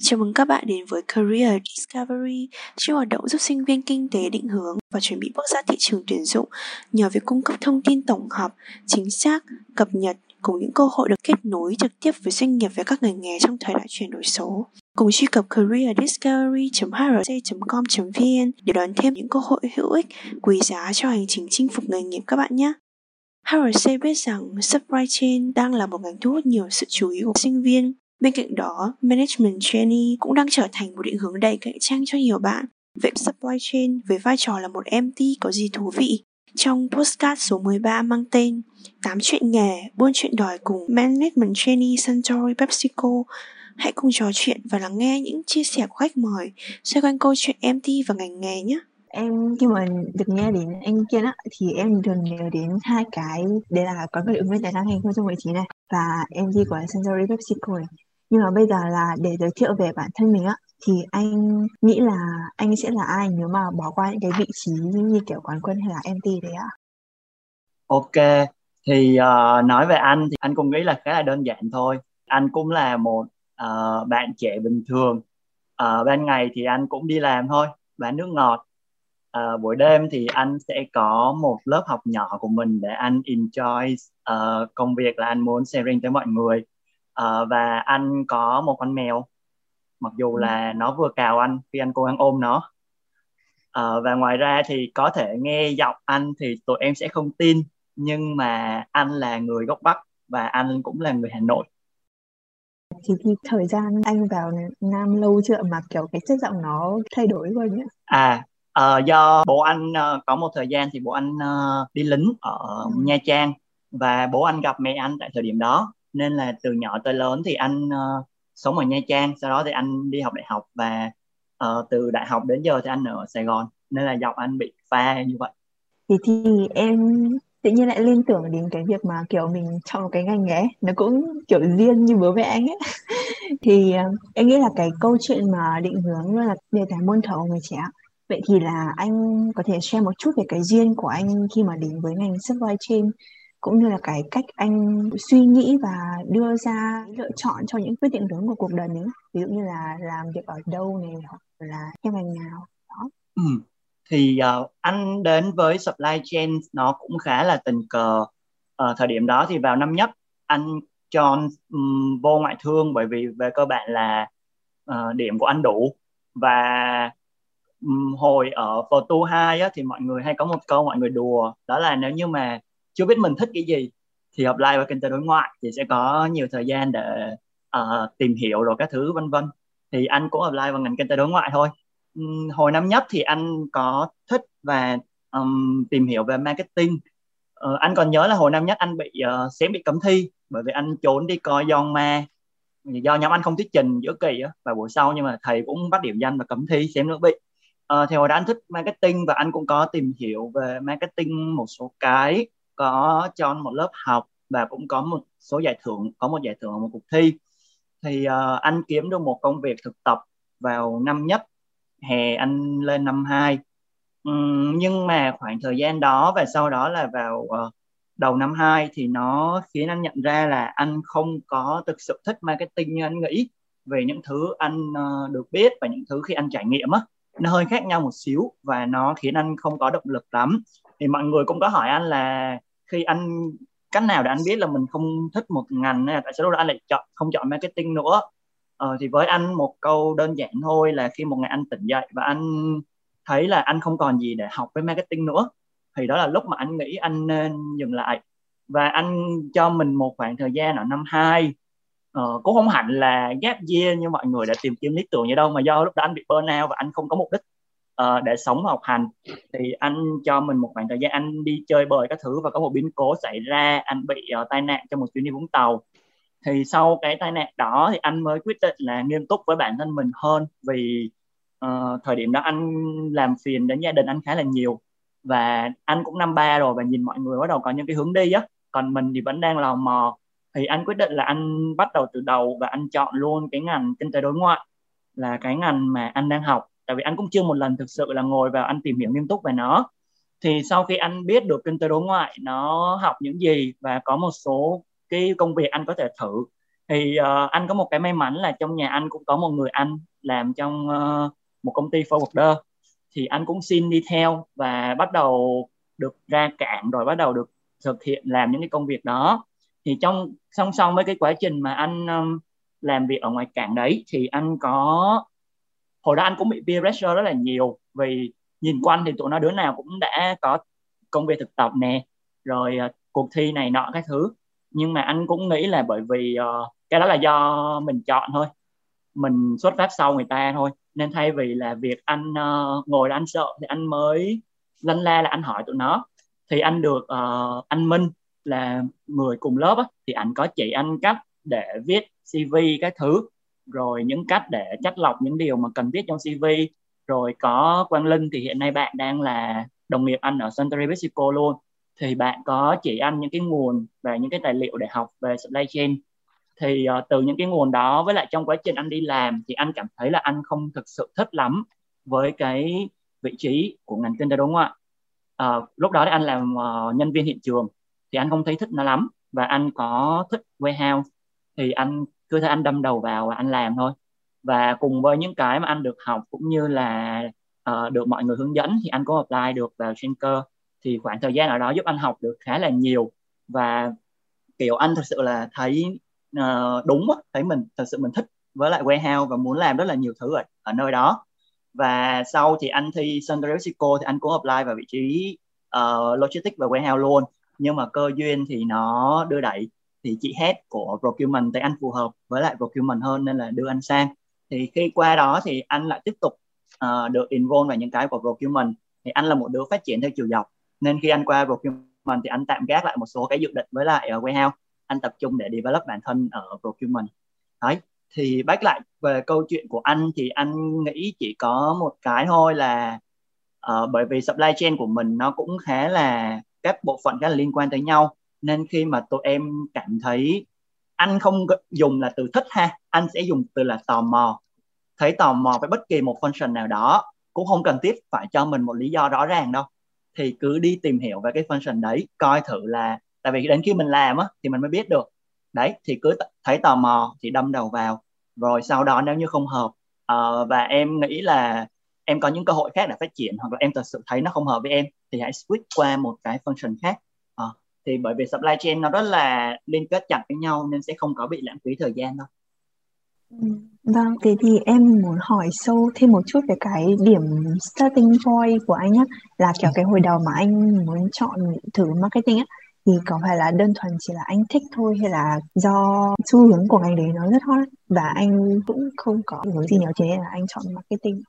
Chào mừng các bạn đến với Career Discovery, chuyên hoạt động giúp sinh viên kinh tế định hướng và chuẩn bị bước ra thị trường tuyển dụng nhờ việc cung cấp thông tin tổng hợp, chính xác, cập nhật cùng những cơ hội được kết nối trực tiếp với doanh nghiệp về các ngành nghề trong thời đại chuyển đổi số. Cùng truy cập careerdiscovery.hrc.com.vn để đón thêm những cơ hội hữu ích, quý giá cho hành trình chinh phục nghề nghiệp các bạn nhé. HRC biết rằng supply chain đang là một ngành thu hút nhiều sự chú ý của sinh viên. Bên cạnh đó, management trainee cũng đang trở thành một định hướng đầy cạnh tranh cho nhiều bạn. Vậy supply chain với vai trò là một MT có gì thú vị? Trong postcard số 13 mang tên 8 chuyện nghề, buôn chuyện đòi cùng Management Trainee Suntory PepsiCo Hãy cùng trò chuyện và lắng nghe những chia sẻ của khách mời xoay quanh câu chuyện MT và ngành nghề nhé em khi mà được nghe đến anh Kiên á thì em thường nhớ đến hai cái đấy là có người ứng viên tài năng 2019 này và MV của Sensory PepsiCo này nhưng mà bây giờ là để giới thiệu về bản thân mình á thì anh nghĩ là anh sẽ là ai nếu mà bỏ qua những cái vị trí như kiểu quán quân hay là MT đấy ạ? Ok, thì uh, nói về anh thì anh cũng nghĩ là khá là đơn giản thôi. Anh cũng là một uh, bạn trẻ bình thường. Uh, ban ngày thì anh cũng đi làm thôi, bán nước ngọt uh, buổi đêm thì anh sẽ có một lớp học nhỏ của mình để anh enjoy uh, công việc là anh muốn sharing tới mọi người. Uh, và anh có một con mèo mặc dù là nó vừa cào anh khi anh cố gắng ôm nó. Uh, và ngoài ra thì có thể nghe giọng anh thì tụi em sẽ không tin nhưng mà anh là người gốc Bắc và anh cũng là người Hà Nội. Thì, thì thời gian anh vào Nam lâu chưa mà kiểu cái chất giọng nó thay đổi rồi nhỉ? À uh, do bố anh uh, có một thời gian thì bố anh uh, đi lính ở ừ. Nha Trang và bố anh gặp mẹ anh tại thời điểm đó. Nên là từ nhỏ tới lớn thì anh uh, sống ở Nha Trang sau đó thì anh đi học đại học và uh, từ đại học đến giờ thì anh ở Sài Gòn. Nên là giọng anh bị pha như vậy. Thì thì em tự nhiên lại liên tưởng đến cái việc mà kiểu mình chọn một cái ngành nghề nó cũng kiểu riêng như bố mẹ anh ấy. Thì em nghĩ là cái câu chuyện mà định hướng là đề tài môn thầu người trẻ Vậy thì là anh có thể share một chút về cái duyên của anh khi mà đến với ngành supply chain cũng như là cái cách anh suy nghĩ và đưa ra lựa chọn cho những quyết định lớn của cuộc đời mình ví dụ như là làm việc ở đâu này hoặc là theo ngành nào đó ừ. thì uh, anh đến với supply chain nó cũng khá là tình cờ ở uh, thời điểm đó thì vào năm nhất anh chọn um, vô ngoại thương bởi vì về cơ bản là uh, điểm của anh đủ và hồi ở tu 2 á, thì mọi người hay có một câu mọi người đùa đó là nếu như mà chưa biết mình thích cái gì thì học lại và kinh tế đối ngoại thì sẽ có nhiều thời gian để uh, tìm hiểu rồi các thứ vân vân. Thì anh cũng apply vào ngành kinh tế đối ngoại thôi. Um, hồi năm nhất thì anh có thích và um, tìm hiểu về marketing. Uh, anh còn nhớ là hồi năm nhất anh bị ờ, uh, xém bị cấm thi bởi vì anh trốn đi coi Yon Ma. Do nhóm anh không thuyết trình giữa kỳ á và buổi sau nhưng mà thầy cũng bắt điểm danh và cấm thi xém nữa bị uh, thì hồi đó anh thích marketing và anh cũng có tìm hiểu về marketing một số cái có cho một lớp học và cũng có một số giải thưởng có một giải thưởng ở một cuộc thi. Thì uh, anh kiếm được một công việc thực tập vào năm nhất hè anh lên năm hai. Uhm, nhưng mà khoảng thời gian đó và sau đó là vào uh, đầu năm hai thì nó khiến anh nhận ra là anh không có thực sự thích marketing như anh nghĩ. Về những thứ anh uh, được biết và những thứ khi anh trải nghiệm á nó hơi khác nhau một xíu và nó khiến anh không có động lực lắm. Thì mọi người cũng có hỏi anh là khi anh cách nào để anh biết là mình không thích một ngành này tại sao lúc đó anh lại chọn không chọn marketing nữa? Ờ, thì với anh một câu đơn giản thôi là khi một ngày anh tỉnh dậy và anh thấy là anh không còn gì để học với marketing nữa thì đó là lúc mà anh nghĩ anh nên dừng lại. Và anh cho mình một khoảng thời gian ở năm 2 uh, cũng không hẳn là gap year như mọi người đã tìm kiếm lý tưởng như đâu mà do lúc đó anh bị burnout và anh không có mục đích uh, để sống và học hành. Thì anh cho mình một khoảng thời gian anh đi chơi bời các thứ và có một biến cố xảy ra anh bị uh, tai nạn trong một chuyến đi vũng tàu. Thì sau cái tai nạn đó thì anh mới quyết định là nghiêm túc với bản thân mình hơn vì uh, thời điểm đó anh làm phiền đến gia đình anh khá là nhiều và anh cũng năm ba rồi và nhìn mọi người bắt đầu có những cái hướng đi á. Còn mình thì vẫn đang lò mò thì anh quyết định là anh bắt đầu từ đầu và anh chọn luôn cái ngành kinh tế đối ngoại là cái ngành mà anh đang học. Tại vì anh cũng chưa một lần thực sự là ngồi vào anh tìm hiểu nghiêm túc về nó. Thì sau khi anh biết được kinh tế đối ngoại nó học những gì và có một số cái công việc anh có thể thử thì uh, anh có một cái may mắn là trong nhà anh cũng có một người anh làm trong uh, một công ty forwarder. Thì anh cũng xin đi theo và bắt đầu được ra cảng rồi bắt đầu được thực hiện làm những cái công việc đó thì trong song song với cái quá trình mà anh um, làm việc ở ngoài cảng đấy thì anh có hồi đó anh cũng bị peer pressure rất là nhiều vì nhìn quanh thì tụi nó đứa nào cũng đã có công việc thực tập nè rồi uh, cuộc thi này nọ cái thứ. Nhưng mà anh cũng nghĩ là bởi vì uh, cái đó là do mình chọn thôi. Mình xuất phát sau người ta thôi. Nên thay vì là việc anh uh, ngồi là anh sợ thì anh mới lân la là anh hỏi tụi nó. Thì anh được uh, anh Minh là người cùng lớp á, thì anh có chỉ anh cách để viết CV cái thứ rồi những cách để chắt lọc những điều mà cần viết trong CV rồi có Quang Linh thì hiện nay bạn đang là đồng nghiệp anh ở Suntory Mexico luôn. Thì bạn có chỉ anh những cái nguồn và những cái tài liệu để học về supply chain. Thì uh, từ những cái nguồn đó với lại trong quá trình anh đi làm thì anh cảm thấy là anh không thực sự thích lắm với cái vị trí của ngành kinh tế đúng không ạ? Uh, lúc đó thì anh làm uh, nhân viên hiện trường thì anh không thấy thích nó lắm. Và anh có thích warehouse. Thì anh cứ thế anh đâm đầu vào và anh làm thôi. Và cùng với những cái mà anh được học cũng như là uh, được mọi người hướng dẫn thì anh có apply được vào Schenker. Thì khoảng thời gian ở đó giúp anh học được khá là nhiều. Và kiểu anh thật sự là thấy uh, đúng thấy mình thật sự mình thích với lại warehouse và muốn làm rất là nhiều thứ ở, ở nơi đó. Và sau thì anh thi San Francisco thì anh cũng apply vào vị trí uh, logistics và warehouse luôn nhưng mà cơ duyên thì nó đưa đẩy. Thì chị head của procurement thấy anh phù hợp với lại procurement hơn nên là đưa anh sang. Thì khi qua đó thì anh lại tiếp tục uh, được involve vào những cái của procurement. Thì anh là một đứa phát triển theo chiều dọc. Nên khi anh qua procurement thì anh tạm gác lại một số cái dự định với lại uh, warehouse. Anh tập trung để develop bản thân ở procurement. Đấy. Thì back lại về câu chuyện của anh thì anh nghĩ chỉ có một cái thôi là uh, bởi vì supply chain của mình nó cũng khá là các bộ phận khá là liên quan tới nhau. Nên khi mà tụi em cảm thấy anh không dùng là từ thích ha anh sẽ dùng từ là tò mò. Thấy tò mò với bất kỳ một function nào đó cũng không cần thiết phải cho mình một lý do rõ ràng đâu. Thì cứ đi tìm hiểu về cái function đấy coi thử là tại vì đến khi mình làm á thì mình mới biết được. Đấy thì cứ thấy tò mò thì đâm đầu vào. Rồi sau đó nếu như không hợp uh, và em nghĩ là em có những cơ hội khác để phát triển hoặc là em thật sự thấy nó không hợp với em thì hãy switch qua một cái function khác. Uh, thì bởi vì supply chain nó rất là liên kết chặt với nhau nên sẽ không có bị lãng phí thời gian đâu. Ừ, Vâng, thế thì em muốn hỏi sâu thêm một chút về cái điểm starting point của anh á là kiểu cái hồi đầu mà anh muốn chọn thử marketing á thì có phải là đơn thuần chỉ là anh thích thôi hay là do xu hướng của ngành đấy nó rất hot? Và anh cũng không có hướng gì nhiều thế nên là anh chọn marketing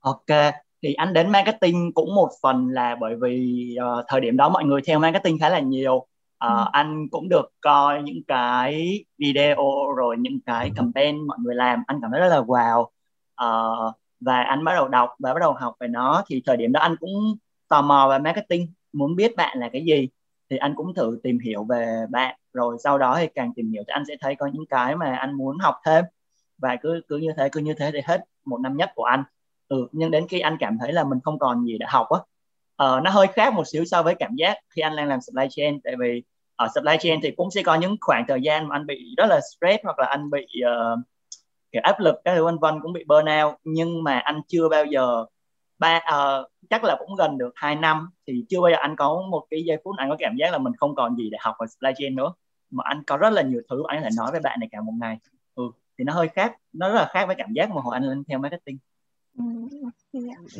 ok thì anh đến marketing cũng một phần là bởi vì uh, thời điểm đó mọi người theo marketing khá là nhiều. Uh, ừ. anh cũng được coi những cái video rồi những cái campaign mọi người làm anh cảm thấy rất là wow. Uh, và anh bắt đầu đọc và bắt đầu học về nó. Thì thời điểm đó anh cũng tò mò về marketing muốn biết bạn là cái gì. Thì anh cũng thử tìm hiểu về bạn rồi sau đó thì càng tìm hiểu thì anh sẽ thấy có những cái mà anh muốn học thêm. Và cứ cứ như thế cứ như thế thì hết một năm nhất của anh ừ, nhưng đến khi anh cảm thấy là mình không còn gì để học á uh, nó hơi khác một xíu so với cảm giác khi anh đang làm supply chain. Tại vì ở supply chain thì cũng sẽ có những khoảng thời gian mà anh bị rất là stress hoặc là anh bị uh, kiểu áp lực các thứ vân vân cũng bị burnout nhưng mà anh chưa bao giờ ba uh, chắc là cũng gần được 2 năm thì chưa bao giờ anh có một cái giây phút anh có cảm giác là mình không còn gì để học ở supply chain nữa. Mà anh có rất là nhiều thứ anh có thể nói với bạn này cả một ngày. Ừ thì nó hơi khác nó rất là khác với cảm giác mà hồi anh lên theo marketing ừ,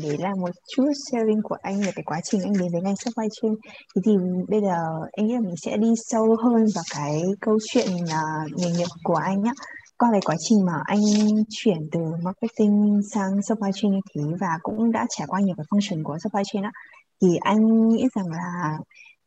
để là một chút sharing của anh về cái quá trình anh đến với ngành supply chain thì, thì bây giờ anh nghĩ là mình sẽ đi sâu hơn vào cái câu chuyện uh, nghề nghiệp của anh nhá qua cái quá trình mà anh chuyển từ marketing sang supply chain như thế và cũng đã trải qua nhiều cái function của supply chain á thì anh nghĩ rằng là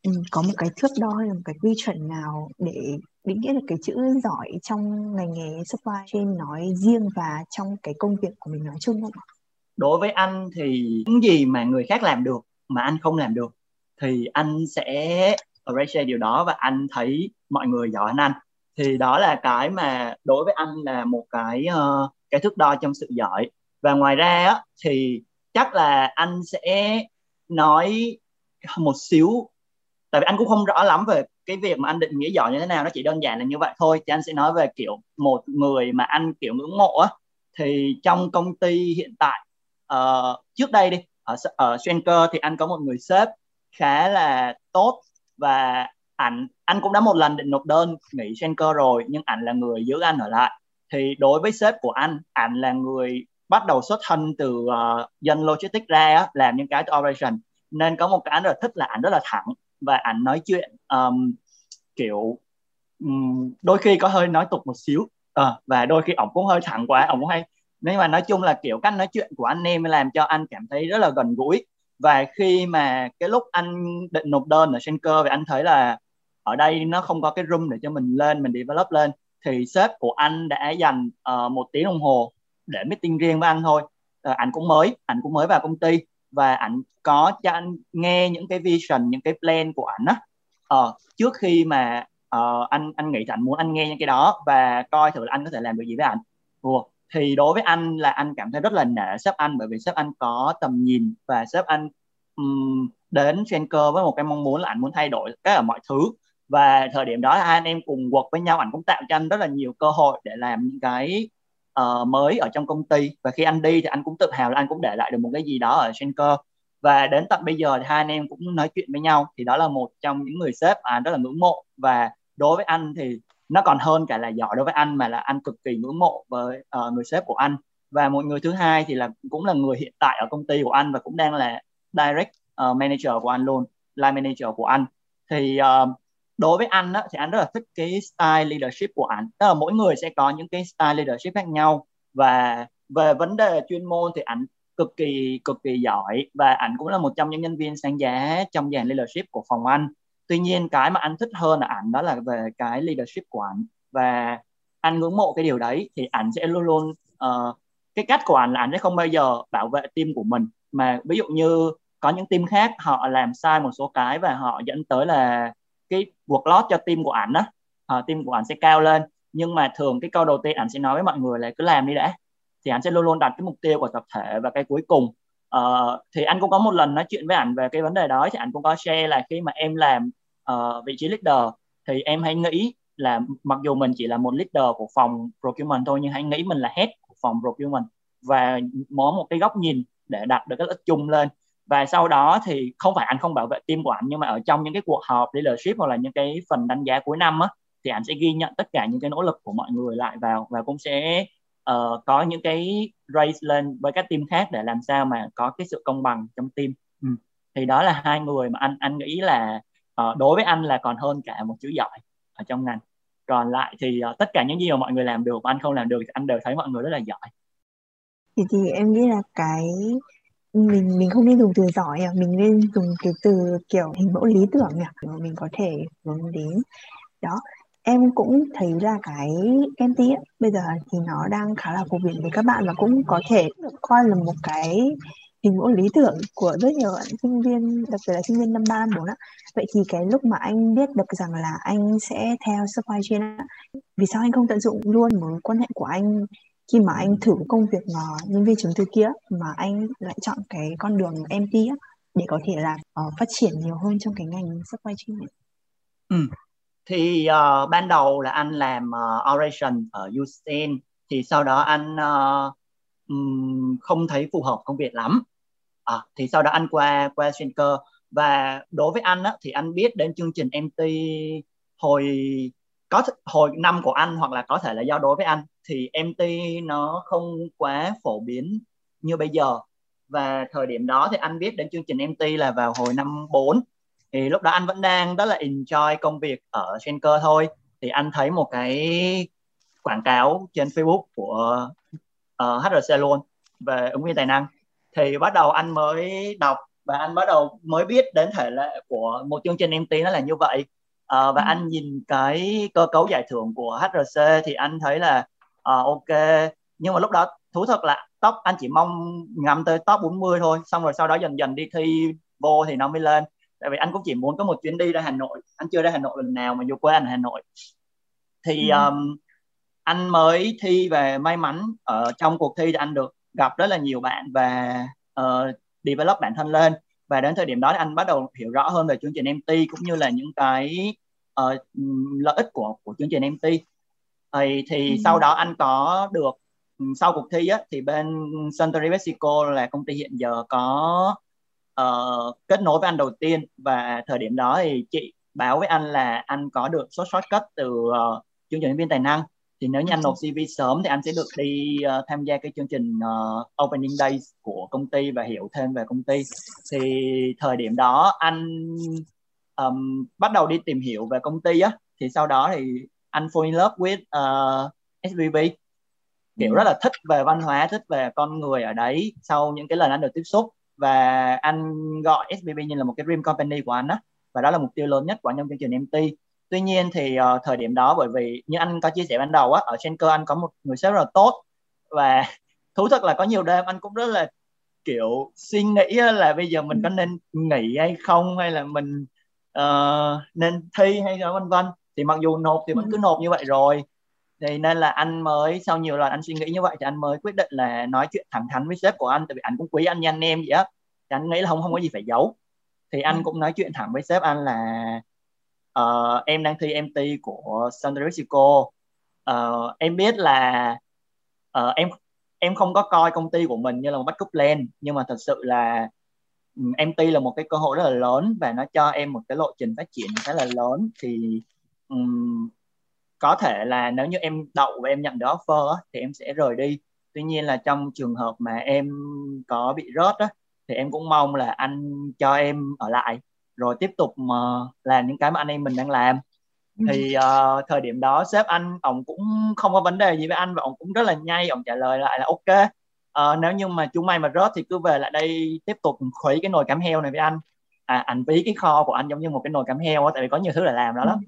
um, có một cái thước đo hay là một cái quy chuẩn nào để định nghĩa được cái chữ giỏi trong ngành nghề supply chain nói riêng và trong cái công việc của mình nói chung không ạ? Đối với anh thì những gì mà người khác làm được mà anh không làm được thì anh sẽ appreciate điều đó và anh thấy mọi người giỏi hơn anh. Thì đó là cái mà đối với anh là một cái uh, cái thước đo trong sự giỏi. Và ngoài ra á, thì chắc là anh sẽ nói một xíu tại vì anh cũng không rõ lắm về cái việc mà anh định nghĩa giỏi như thế nào nó chỉ đơn giản là như vậy thôi. Thì anh sẽ nói về kiểu một người mà anh kiểu ngưỡng mộ á thì trong công ty hiện tại uh, trước đây đi ở ở Schenker thì anh có một người sếp khá là tốt và ảnh anh cũng đã một lần định nộp đơn nghỉ Schenker rồi nhưng ảnh là người giữ anh ở lại. Thì đối với sếp của anh ảnh là người bắt đầu xuất thân từ uh, dân logistics ra á, làm những cái operation. Nên có một cái anh rất là thích là ảnh rất là thẳng và ảnh nói chuyện um, kiểu um, đôi khi có hơi nói tục một xíu uh, và đôi khi ổng cũng hơi thẳng quá ổng cũng hay nhưng mà nói chung là kiểu cách nói chuyện của anh em làm cho anh cảm thấy rất là gần gũi. Và khi mà cái lúc anh định nộp đơn ở Schenker thì anh thấy là ở đây nó không có cái room để cho mình lên mình develop lên thì sếp của anh đã dành uh, một tiếng đồng hồ để meeting riêng với anh thôi. Uh, anh cũng mới anh cũng mới vào công ty và anh có cho anh nghe những cái vision những cái plan của anh á. Uh, trước khi mà uh, anh anh nghĩ anh muốn anh nghe những cái đó và coi thử là anh có thể làm được gì với anh Ủa, thì đối với anh là anh cảm thấy rất là nể sếp anh bởi vì sếp anh có tầm nhìn và sếp anh um, đến Schenker với một cái mong muốn là anh muốn thay đổi tất cả mọi thứ. Và thời điểm đó hai anh em cùng quật với nhau anh cũng tạo cho anh rất là nhiều cơ hội để làm những cái uh, mới ở trong công ty. Và khi anh đi thì anh cũng tự hào là anh cũng để lại được một cái gì đó ở Schenker và đến tận bây giờ thì hai anh em cũng nói chuyện với nhau. Thì đó là một trong những người sếp anh rất là ngưỡng mộ. Và đối với anh thì nó còn hơn cả là giỏi đối với anh mà là anh cực kỳ ngưỡng mộ với uh, người sếp của anh và một người thứ hai thì là cũng là người hiện tại ở công ty của anh và cũng đang là direct uh, manager của anh luôn line manager của anh thì uh, đối với anh á, thì anh rất là thích cái style leadership của anh tức là mỗi người sẽ có những cái style leadership khác nhau. Và về vấn đề chuyên môn thì anh cực kỳ cực kỳ giỏi. Và anh cũng là một trong những nhân viên sáng giá trong dàn leadership của phòng anh tuy nhiên cái mà anh thích hơn là ảnh đó là về cái leadership của ảnh. Và anh ngưỡng mộ cái điều đấy thì ảnh sẽ luôn luôn uh, cái cách của ảnh là ảnh sẽ không bao giờ bảo vệ team của mình. Mà ví dụ như có những team khác họ làm sai một số cái và họ dẫn tới là cái workload cho team của ảnh đó uh, ờ, team của ảnh sẽ cao lên. Nhưng mà thường cái câu đầu tiên ảnh sẽ nói với mọi người là cứ làm đi đã. Thì ảnh sẽ luôn luôn đặt cái mục tiêu của tập thể và cái cuối cùng. Uh, thì anh cũng có một lần nói chuyện với ảnh về cái vấn đề đó thì anh cũng có share là khi mà em làm uh, vị trí leader thì em hãy nghĩ là mặc dù mình chỉ là một leader của phòng procurement thôi nhưng hãy nghĩ mình là head của phòng procurement và mở một cái góc nhìn để đặt được cái lợi ích chung lên và sau đó thì không phải anh không bảo vệ team của anh nhưng mà ở trong những cái cuộc họp leadership hoặc là những cái phần đánh giá cuối năm á thì anh sẽ ghi nhận tất cả những cái nỗ lực của mọi người lại vào và cũng sẽ uh, có những cái raise lên với các team khác để làm sao mà có cái sự công bằng trong team ừ. thì đó là hai người mà anh anh nghĩ là uh, đối với anh là còn hơn cả một chữ giỏi ở trong ngành. Còn lại thì uh, tất cả những gì mà mọi người làm được mà anh không làm được thì anh đều thấy mọi người rất là giỏi. Thì thì em nghĩ là cái mình mình không nên dùng từ giỏi à mình nên dùng cái từ kiểu hình mẫu lý tưởng nhỉ mà mình có thể hướng đến. Đó em cũng thấy là cái MT ấy, bây giờ thì nó đang khá là phổ biến với các bạn và cũng có thể được coi là một cái hình mẫu lý tưởng của rất nhiều bạn sinh viên đặc biệt là sinh viên năm ba năm bốn á vậy thì cái lúc mà anh biết được rằng là anh sẽ theo supply chain á vì sao anh không tận dụng luôn mối quan hệ của anh khi mà anh thử công việc mà nhân viên chứng từ kia mà anh lại chọn cái con đường MT á để có thể là uh, phát triển nhiều hơn trong cái ngành supply chain này. Ừ. Thì uh, ban đầu là anh làm uh, operation ở Houston thì sau đó anh uh, um, không thấy phù hợp công việc lắm à, thì sau đó anh qua qua Schenker và đối với anh á, thì anh biết đến chương trình MT hồi có hồi năm của anh hoặc là có thể là do đối với anh thì MT nó không quá phổ biến như bây giờ. Và thời điểm đó thì anh biết đến chương trình MT là vào hồi năm 4 thì lúc đó anh vẫn đang rất là enjoy công việc ở Schenker thôi. Thì anh thấy một cái quảng cáo trên Facebook của ờ, uh, HRC luôn. Về ứng viên tài năng thì bắt đầu anh mới đọc và anh bắt đầu mới biết đến thể lệ của một chương trình MT nó là như vậy à, và ừ. anh nhìn cái cơ cấu giải thưởng của HRC thì anh thấy là à, ok nhưng mà lúc đó thú thật là top anh chỉ mong ngắm tới top 40 thôi xong rồi sau đó dần dần đi thi vô thì nó mới lên tại vì anh cũng chỉ muốn có một chuyến đi ra Hà Nội anh chưa ra Hà Nội lần nào mà vô quê anh Hà Nội thì ừ. um, anh mới thi về may mắn ở trong cuộc thi thì anh được gặp rất là nhiều bạn và uh, develop bản thân lên. Và đến thời điểm đó thì anh bắt đầu hiểu rõ hơn về chương trình MT cũng như là những cái uh, lợi ích của của chương trình MT thì, thì ừ. sau đó anh có được sau cuộc thi á, thì bên Suntory Mexico là công ty hiện giờ có uh, kết nối với anh đầu tiên. Và thời điểm đó thì chị báo với anh là anh có được số shortcut từ uh, chương trình viên tài năng thì nếu như anh nộp CV sớm thì anh sẽ được đi uh, tham gia cái chương trình uh, opening days của công ty và hiểu thêm về công ty. Thì thời điểm đó anh um, bắt đầu đi tìm hiểu về công ty á thì sau đó thì anh fall in love with uh, SVB kiểu ừ. rất là thích về văn hóa thích về con người ở đấy sau những cái lần anh được tiếp xúc. Và anh gọi SVB như là một cái dream company của anh á và đó là mục tiêu lớn nhất của anh trong chương trình MT tuy nhiên thì uh, thời điểm đó bởi vì như anh có chia sẻ ban đầu á ở trên cơ anh có một người sếp rất là tốt và thú thật là có nhiều đêm anh cũng rất là kiểu suy nghĩ là bây giờ mình có nên nghỉ hay không hay là mình uh, nên thi hay vân vân. Thì mặc dù nộp thì vẫn cứ nộp như vậy rồi. Thì nên là anh mới sau nhiều lần anh suy nghĩ như vậy thì anh mới quyết định là nói chuyện thẳng thắn với sếp của anh tại vì anh cũng quý anh như anh em vậy á. Thì anh nghĩ là không không có gì phải giấu. Thì anh cũng nói chuyện thẳng với sếp anh là uh, em đang thi MT của San Francisco. Uh, em biết là uh, em em không có coi công ty của mình như là một backup plan nhưng mà thật sự là ừ, MT là một cái cơ hội rất là lớn và nó cho em một cái lộ trình phát triển khá là lớn. Thì um, có thể là nếu như em đậu và em nhận được offer thì em sẽ rời đi. Tuy nhiên là trong trường hợp mà em có bị rớt á, thì em cũng mong là anh cho em ở lại rồi tiếp tục mà làm những cái mà anh em mình đang làm. Ừ. thì uh, thời điểm đó sếp anh ông cũng không có vấn đề gì với anh và ông cũng rất là nhanh ông trả lời lại là ok. Uh, nếu như mà chúng mày mà rớt thì cứ về lại đây tiếp tục khuấy cái nồi cám heo này với anh. À anh ví cái kho của anh giống như một cái nồi cám heo tại vì có nhiều thứ để làm đó lắm. Ừ.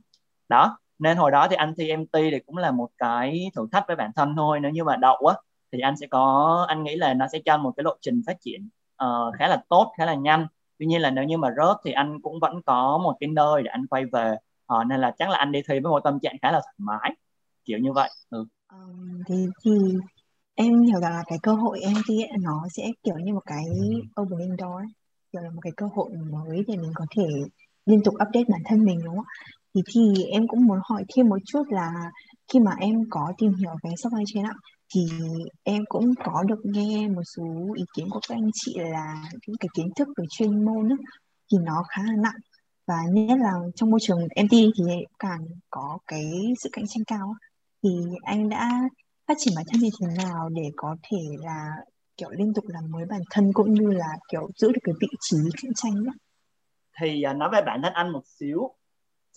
đó nên hồi đó thì anh thi MT thì cũng là một cái thử thách với bản thân thôi. Nếu như mà đậu á thì anh sẽ có anh nghĩ là nó sẽ cho một cái lộ trình phát triển uh, khá là tốt khá là nhanh tuy nhiên là nếu như mà rớt thì anh cũng vẫn có một cái nơi để anh quay về. Uh, nên là chắc là anh đi thi với một tâm trạng khá là thoải mái kiểu như vậy. Ừ. um, thì thì em hiểu rằng là cái cơ hội MT ấy, nó sẽ kiểu như một cái opening door kiểu là một cái cơ hội mới để mình có thể liên tục update bản thân mình đúng không thì thì em cũng muốn hỏi thêm một chút là khi mà em có tìm hiểu về supply chain ạ thì em cũng có được nghe một số ý kiến của các anh chị là những cái kiến thức về chuyên môn ấy, thì nó khá là nặng. Và nhất là trong môi trường MT thì càng có cái sự cạnh tranh cao thì anh đã phát triển bản thân như thế nào để có thể là kiểu liên tục làm mới bản thân cũng như là kiểu giữ được cái vị trí cạnh tranh đó thì à, nói về bản thân anh một xíu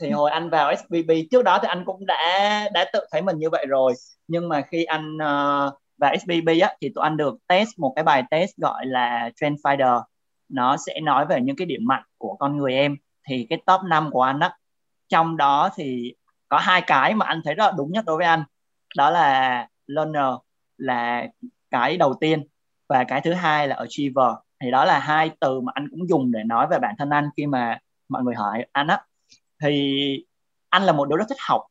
thì hồi anh vào SBB trước đó thì anh cũng đã đã tự thấy mình như vậy rồi. Nhưng mà khi anh uh, vào SBB á thì tụi anh được test một cái bài test gọi là Trend Finder. Nó sẽ nói về những cái điểm mạnh của con người em. Thì cái top 5 của anh á trong đó thì có hai cái mà anh thấy rất là đúng nhất đối với anh. Đó là learner là cái đầu tiên và cái thứ hai là achiever. Thì đó là hai từ mà anh cũng dùng để nói về bản thân anh khi mà mọi người hỏi anh á thì anh là một đứa rất thích học.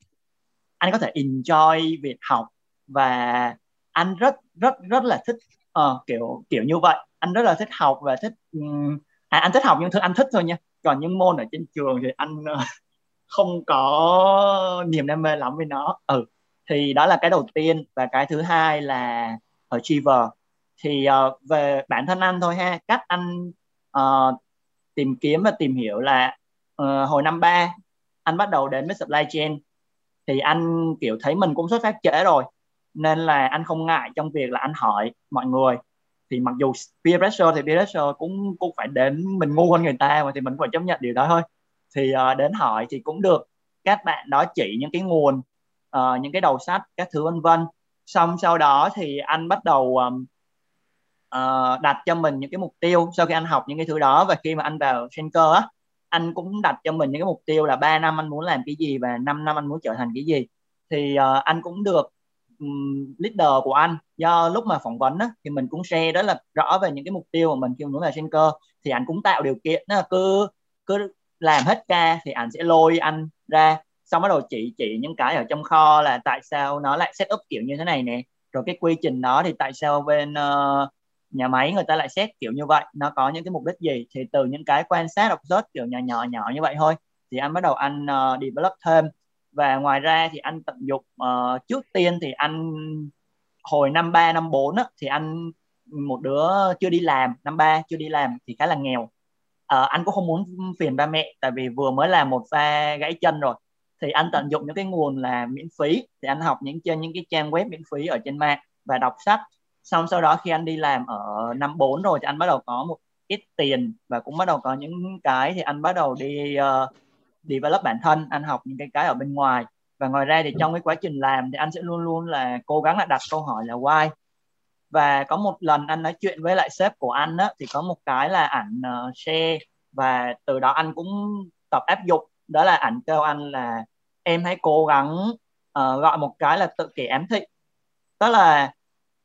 Anh có thể enjoy việc học và anh rất rất rất là thích uh, kiểu kiểu như vậy. Anh rất là thích học và thích um, à, anh thích học những thứ anh thích thôi nha. Còn những môn ở trên trường thì anh uh, không có niềm đam mê lắm với nó. Ừ thì đó là cái đầu tiên. Và cái thứ hai là achiever. Thì uh, về bản thân anh thôi ha. Cách anh uh, tìm kiếm và tìm hiểu là uh, hồi năm ba anh bắt đầu đến với supply chain. Thì anh kiểu thấy mình cũng xuất phát trễ rồi nên là anh không ngại trong việc là anh hỏi mọi người. Thì mặc dù peer pressure thì peer pressure cũng cũng phải đến mình ngu hơn người ta mà thì mình phải chấp nhận điều đó thôi. Thì uh, đến hỏi thì cũng được. Các bạn đó chỉ những cái nguồn uh, những cái đầu sách các thứ vân vân. Xong sau đó thì anh bắt đầu um, uh, đặt cho mình những cái mục tiêu sau khi anh học những cái thứ đó. Và khi mà anh vào Schenker á anh cũng đặt cho mình những cái mục tiêu là 3 năm anh muốn làm cái gì và 5 năm anh muốn trở thành cái gì. Thì uh, anh cũng được um, leader của anh. Do lúc mà phỏng vấn á, thì mình cũng share đó là rõ về những cái mục tiêu của mình khi muốn là trên cơ. Thì anh cũng tạo điều kiện đó là cứ cứ làm hết ca thì anh sẽ lôi anh ra. Xong bắt đầu chỉ chỉ những cái ở trong kho là tại sao nó lại set up kiểu như thế này nè. Rồi cái quy trình đó thì tại sao bên uh, nhà máy người ta lại xét kiểu như vậy. Nó có những cái mục đích gì? Thì từ những cái quan sát đọc rớt kiểu nhỏ nhỏ nhỏ như vậy thôi. Thì anh bắt đầu anh uh, develop thêm. Và ngoài ra thì anh tận dụng uh, trước tiên thì anh hồi năm ba năm bốn thì anh một đứa chưa đi làm năm ba chưa đi làm thì khá là nghèo. Uh, anh cũng không muốn phiền ba mẹ tại vì vừa mới làm một pha gãy chân rồi. Thì anh tận dụng những cái nguồn là miễn phí. Thì anh học những trên những cái trang web miễn phí ở trên mạng và đọc sách xong sau đó khi anh đi làm ở năm 4 rồi thì anh bắt đầu có một ít tiền và cũng bắt đầu có những cái thì anh bắt đầu đi uh, develop bản thân anh học những cái cái ở bên ngoài. Và ngoài ra thì trong cái quá trình làm thì anh sẽ luôn luôn là cố gắng là đặt câu hỏi là why. Và có một lần anh nói chuyện với lại sếp của anh á, thì có một cái là ảnh uh, share và từ đó anh cũng tập áp dụng. Đó là ảnh kêu anh là em hãy cố gắng uh, gọi một cái là tự kỷ ám thị. Tức là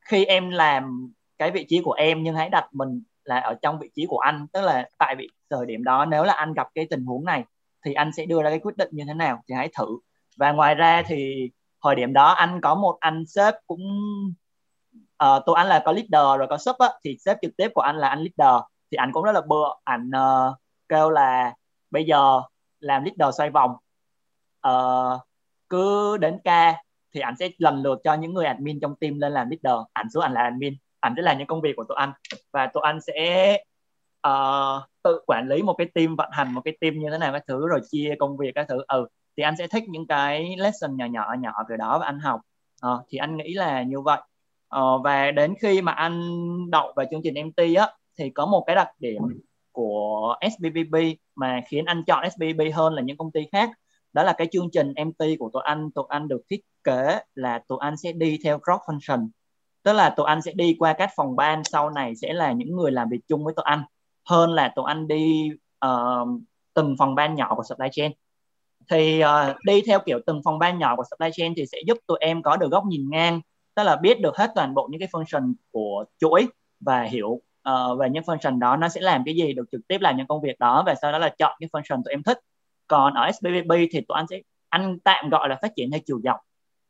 khi em làm cái vị trí của em nhưng hãy đặt mình là ở trong vị trí của anh tức là tại vị thời điểm đó nếu là anh gặp cái tình huống này thì anh sẽ đưa ra cái quyết định như thế nào thì hãy thử. Và ngoài ra thì thời điểm đó anh có một anh sếp cũng uh, tụi anh là có leader rồi có sub á thì sếp trực tiếp của anh là anh leader thì anh cũng rất là bựa anh uh, kêu là bây giờ làm leader xoay vòng uh, cứ đến ca thì anh sẽ lần lượt cho những người admin trong team lên làm leader. Ảnh xuống ảnh là admin. Ảnh sẽ làm những công việc của tụi anh. Và tụi anh sẽ uh, tự quản lý một cái team vận hành một cái team như thế nào các thứ rồi chia công việc các thứ. Ừ thì anh sẽ thích những cái lesson nhỏ nhỏ nhỏ từ đó và anh học. Uh, thì anh nghĩ là như vậy. Uh, và đến khi mà anh đậu vào chương trình MT á thì có một cái đặc điểm của SBBB mà khiến anh chọn SBBB hơn là những công ty khác đó là cái chương trình MT của tụi anh. Tụi anh được thiết kế là tụi anh sẽ đi theo cross function. Tức là tụi anh sẽ đi qua các phòng ban sau này sẽ là những người làm việc chung với tụi anh hơn là tụi anh đi uh, từng phòng ban nhỏ của supply chain. Thì uh, đi theo kiểu từng phòng ban nhỏ của supply chain thì sẽ giúp tụi em có được góc nhìn ngang tức là biết được hết toàn bộ những cái function của chuỗi và hiểu uh, về những function đó. Nó sẽ làm cái gì được trực tiếp làm những công việc đó và sau đó là chọn cái function tụi em thích còn ở SBBB thì tụi anh sẽ, anh tạm gọi là phát triển theo chiều dọc.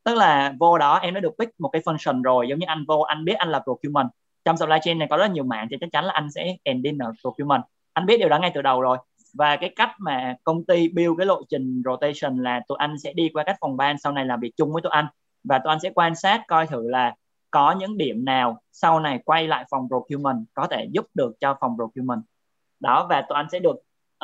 Tức là vô đó em đã được pick một cái function rồi, giống như anh vô, anh biết anh là procurement. Trong supply chain này có rất nhiều mạng thì chắc chắn là anh sẽ end in ở procurement. Anh biết điều đó ngay từ đầu rồi. Và cái cách mà công ty build cái lộ trình rotation là tụi anh sẽ đi qua các phòng ban, sau này làm việc chung với tụi anh. Và tụi anh sẽ quan sát coi thử là có những điểm nào sau này quay lại phòng procurement có thể giúp được cho phòng procurement. Đó, và tụi anh sẽ được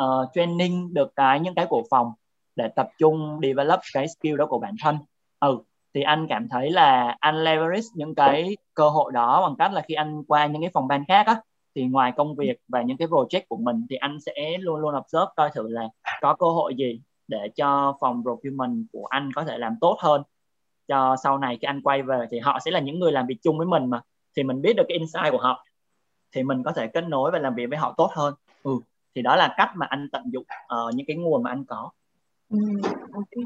uh, training được cái những cái của phòng để tập trung develop cái skill đó của bản thân. Ừ thì anh cảm thấy là anh leverage những cái cơ hội đó bằng cách là khi anh qua những cái phòng ban khác á thì ngoài công việc và những cái project của mình thì anh sẽ luôn luôn observe coi thử là có cơ hội gì để cho phòng procurement của anh có thể làm tốt hơn. Cho sau này khi anh quay về thì họ sẽ là những người làm việc chung với mình mà thì mình biết được cái insight của họ thì mình có thể kết nối và làm việc với họ tốt hơn. Ừ thì đó là cách mà anh tận dụng uh, những cái nguồn mà anh có. Ừ, okay.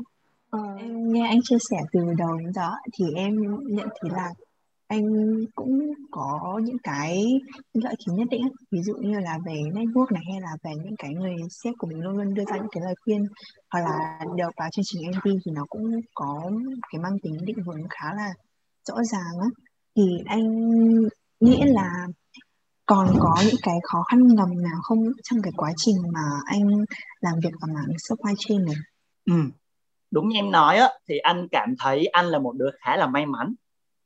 Ờ, em nghe anh chia sẻ từ đầu đến giờ thì em nhận thấy là anh cũng có những cái lợi thế nhất định ví dụ như là về network này hay là về những cái người sếp của mình luôn luôn đưa ra những cái lời khuyên hoặc là được vào chương trình MV thì nó cũng có cái mang tính định hướng khá là rõ ràng á. Thì anh nghĩ là còn có những cái khó khăn ngầm nào không trong cái quá trình mà anh làm việc ở mảng supply chain này? Ừ. Đúng như em nói á thì anh cảm thấy anh là một đứa khá là may mắn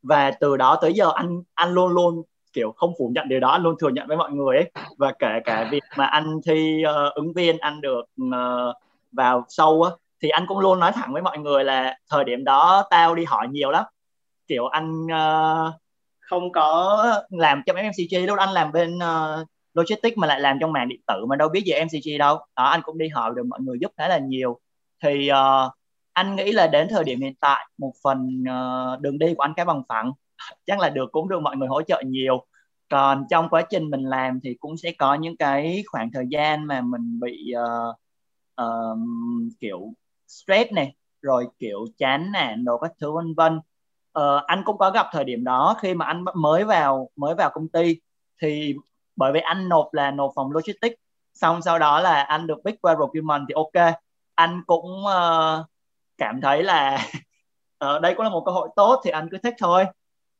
và từ đó tới giờ anh anh luôn luôn kiểu không phủ nhận điều đó anh luôn thừa nhận với mọi người ấy và kể cả việc mà anh thi uh, ứng viên anh được uh, vào sâu á thì anh cũng luôn nói thẳng với mọi người là thời điểm đó tao đi hỏi nhiều lắm kiểu anh uh, không có làm trong MCG đâu. Anh làm bên uh, logistics mà lại làm trong mảng điện tử mà đâu biết về MCG đâu. Đó anh cũng đi hỏi được mọi người giúp khá là nhiều. Thì uh, anh nghĩ là đến thời điểm hiện tại một phần uh, đường đi của anh cái bằng phẳng. Chắc là được cũng được mọi người hỗ trợ nhiều. Còn trong quá trình mình làm thì cũng sẽ có những cái khoảng thời gian mà mình bị uh, uh, kiểu stress này rồi kiểu chán nản đồ các thứ vân vân uh, anh cũng có gặp thời điểm đó khi mà anh mới vào mới vào công ty. Thì bởi vì anh nộp là nộp phòng logistics xong sau đó là anh được pick qua procurement thì ok. Anh cũng uh, cảm thấy là uh, đây cũng là một cơ hội tốt thì anh cứ thích thôi.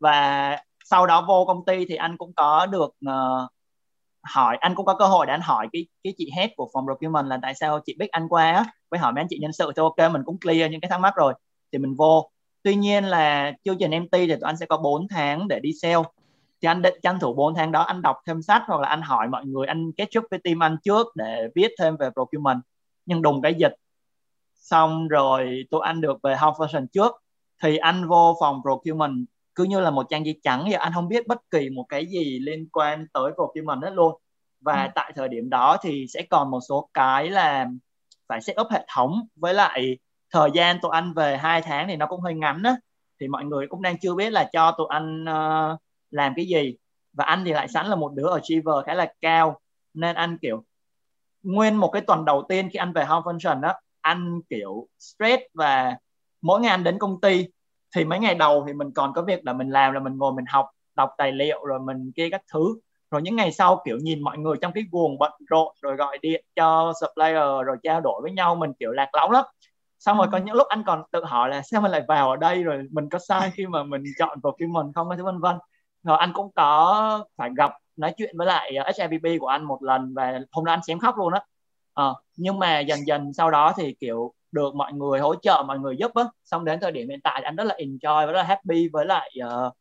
Và sau đó vô công ty thì anh cũng có được uh, hỏi anh cũng có cơ hội để anh hỏi cái cái chị head của phòng procurement là tại sao chị biết anh qua á. Với hỏi mấy anh chị nhân sự thì ok mình cũng clear những cái thắc mắc rồi. Thì mình vô tuy nhiên là chương trình MT thì tụi anh sẽ có 4 tháng để đi sale. Thì anh định tranh thủ 4 tháng đó anh đọc thêm sách hoặc là anh hỏi mọi người anh kết chúc với team anh trước để biết thêm về procurement. Nhưng đùng cái dịch. Xong rồi tụi anh được về health function trước thì anh vô phòng procurement. Cứ như là một trang giấy trắng vậy anh không biết bất kỳ một cái gì liên quan tới procurement hết luôn. Và ừ. tại thời điểm đó thì sẽ còn một số cái là phải set up hệ thống với lại thời gian tụi anh về hai tháng thì nó cũng hơi ngắn á thì mọi người cũng đang chưa biết là cho tụi anh uh, làm cái gì. Và anh thì lại sẵn là một đứa ở achiever khá là cao nên anh kiểu nguyên một cái tuần đầu tiên khi anh về home function đó anh kiểu stress và mỗi ngày anh đến công ty thì mấy ngày đầu thì mình còn có việc là mình làm là mình ngồi mình học đọc tài liệu rồi mình kia các thứ. Rồi những ngày sau kiểu nhìn mọi người trong cái guồng bận rộn rồi gọi điện cho supplier rồi trao đổi với nhau mình kiểu lạc lõng lắm xong rồi có những lúc anh còn tự hỏi là sao mình lại vào ở đây rồi mình có sai khi mà mình chọn vào không cái thứ vân vân. Rồi anh cũng có phải gặp nói chuyện với lại ờ, HRVP của anh một lần và hôm đó anh xém khóc luôn đó à, ờ, nhưng mà dần dần sau đó thì kiểu được mọi người hỗ trợ mọi người giúp á. Xong đến thời điểm hiện tại anh rất là enjoy và rất là happy với lại uh,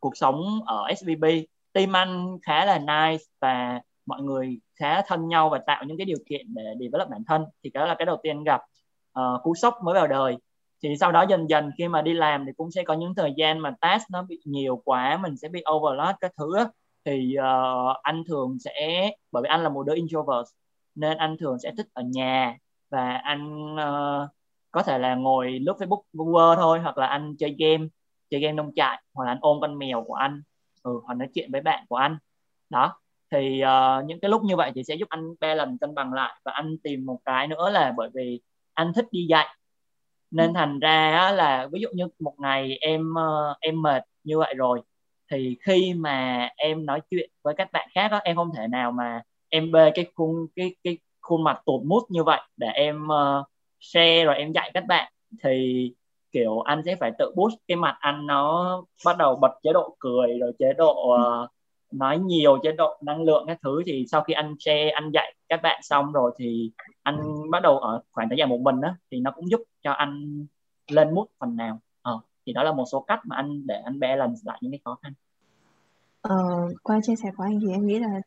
cuộc sống ở SVB team anh khá là nice và mọi người khá thân nhau và tạo những cái điều kiện để develop bản thân. Thì cái đó là cái đầu tiên gặp uh, cú sốc mới vào đời. Thì sau đó dần dần khi mà đi làm thì cũng sẽ có những thời gian mà task nó bị nhiều quá mình sẽ bị overload các thứ thì uh, anh thường sẽ bởi vì anh là một đứa introvert nên anh thường sẽ thích ở nhà và anh uh, có thể là ngồi lướt Facebook Google thôi hoặc là anh chơi game chơi game nông trại hoặc là anh ôm con mèo của anh ừ, hoặc nói chuyện với bạn của anh. Đó thì uh, những cái lúc như vậy thì sẽ giúp anh balance cân bằng lại và anh tìm một cái nữa là bởi vì anh thích đi dạy nên ừ. thành ra là ví dụ như một ngày em uh, em mệt như vậy rồi thì khi mà em nói chuyện với các bạn khác đó, em không thể nào mà em bê cái khuôn cái cái khuôn mặt tụt mút như vậy để em uh, share rồi em dạy các bạn thì kiểu anh sẽ phải tự boost cái mặt anh nó bắt đầu bật chế độ cười rồi chế độ uh, nói nhiều chế độ năng lượng các thứ thì sau khi anh share anh dạy các bạn xong rồi thì anh bắt đầu ở khoảng thời gian một mình đó thì nó cũng giúp cho anh lên mút phần nào. Ờ, thì đó là một số cách mà anh để anh balance lại những cái khó khăn. Ờ, qua chia sẻ của anh thì em nghĩ là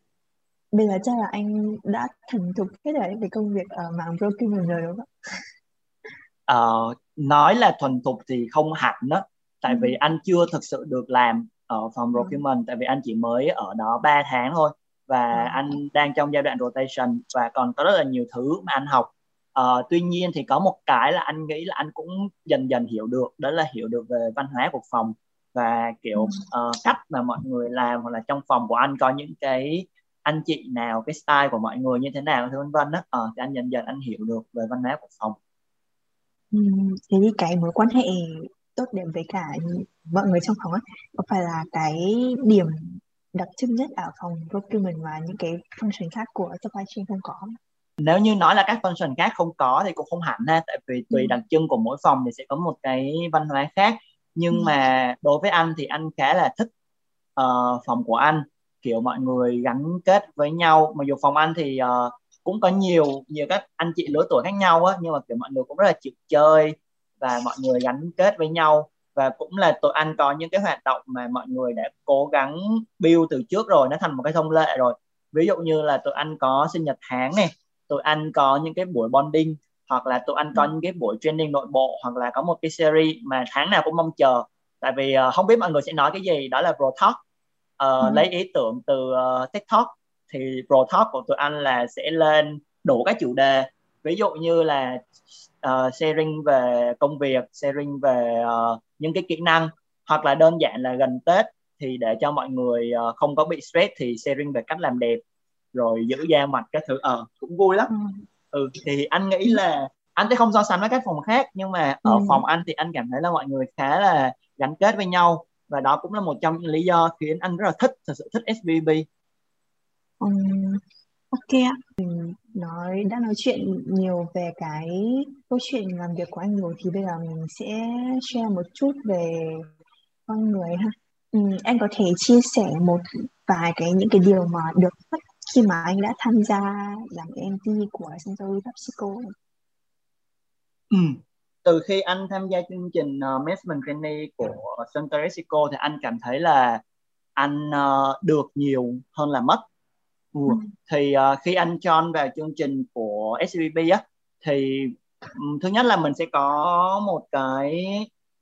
bây giờ chắc là anh đã thành thục hết rồi về công việc ở mảng broking rồi đúng không ờ, nói là thuần thục thì không hẳn đó tại ừ. vì anh chưa thực sự được làm ở phòng ừ. procurement tại vì anh chỉ mới ở đó 3 tháng thôi và ừ. anh đang trong giai đoạn rotation và còn có rất là nhiều thứ mà anh học uh, tuy nhiên thì có một cái là anh nghĩ là anh cũng dần dần hiểu được đó là hiểu được về văn hóa của phòng và kiểu uh, cách mà mọi người làm hoặc là trong phòng của anh có những cái anh chị nào cái style của mọi người như thế nào vân vân đó ờ, thì anh dần dần anh hiểu được về văn hóa của phòng ừ, thì cái mối quan hệ tốt đẹp với cả mọi người trong phòng ấy có phải là cái điểm đặc trưng nhất ở phòng procurement và những cái function khác của supply chain không có? Nếu như nói là các function khác không có thì cũng không hẳn ha tại vì tùy ừ. đặc trưng của mỗi phòng thì sẽ có một cái văn hóa khác. Nhưng ừ. mà đối với anh thì anh khá là thích uh, phòng của anh. Kiểu mọi người gắn kết với nhau. Mặc dù phòng anh thì uh, cũng có nhiều nhiều các anh chị lứa tuổi khác nhau á nhưng mà kiểu mọi người cũng rất là chịu chơi và mọi người gắn kết với nhau. Và cũng là tụi anh có những cái hoạt động mà mọi người đã cố gắng build từ trước rồi nó thành một cái thông lệ rồi. Ví dụ như là tụi anh có sinh nhật tháng này tụi anh có những cái buổi bonding hoặc là tụi anh có những cái buổi training nội bộ hoặc là có một cái series mà tháng nào cũng mong chờ. Tại vì uh, không biết mọi người sẽ nói cái gì đó là pro talk. Uh, ừ. lấy ý tưởng từ uh, tiktok thì pro talk của tụi anh là sẽ lên đủ các chủ đề. Ví dụ như là uh, sharing về công việc sharing về uh, những cái kỹ năng hoặc là đơn giản là gần tết thì để cho mọi người uh, không có bị stress thì sharing về cách làm đẹp rồi giữ da mặt các thứ. Ờ uh, cũng vui lắm. Ừ. ừ thì anh nghĩ là anh sẽ không so sánh với các phòng khác nhưng mà ở ừ. phòng anh thì anh cảm thấy là mọi người khá là gắn kết với nhau và đó cũng là một trong những lý do khiến anh rất là thích thật sự thích SVB um, ok nói đã nói chuyện nhiều về cái câu chuyện làm việc của anh rồi thì bây giờ mình sẽ share một chút về con người ha Ừ, anh có thể chia sẻ một vài cái những cái điều mà được mất khi mà anh đã tham gia làm MT của Century PepsiCo ừ. từ khi anh tham gia chương trình uh, Management Trainee của Century PepsiCo thì anh cảm thấy là anh uh, được nhiều hơn là mất ừ. Ừ. thì uh, khi anh join vào chương trình của SVP á thì um, thứ nhất là mình sẽ có một cái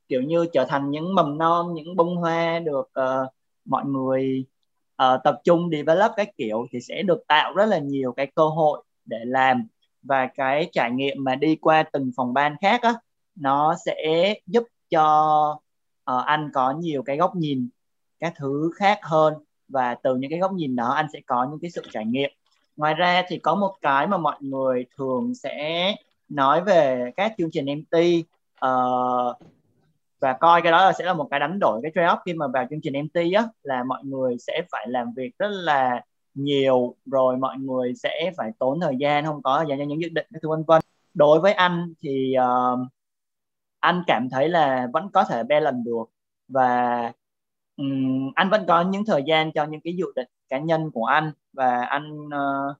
kiểu như trở thành những mầm non những bông hoa được uh, mọi người uh, tập trung develop cái kiểu thì sẽ được tạo rất là nhiều cái cơ hội để làm và cái trải nghiệm mà đi qua từng phòng ban khác á nó sẽ giúp cho uh, anh có nhiều cái góc nhìn các thứ khác hơn và từ những cái góc nhìn đó anh sẽ có những cái sự trải nghiệm. Ngoài ra thì có một cái mà mọi người thường sẽ nói về các chương trình MT uh, ờ, và coi cái đó là sẽ là một cái đánh đổi cái trade off khi mà vào chương trình MT á là mọi người sẽ phải làm việc rất là nhiều rồi mọi người sẽ phải tốn thời gian không có thời gian cho những quyết định các thứ vân vân. Đối với anh thì uh, anh cảm thấy là vẫn có thể balance được và um, anh vẫn có những thời gian cho những cái dự định cá nhân của anh và anh uh,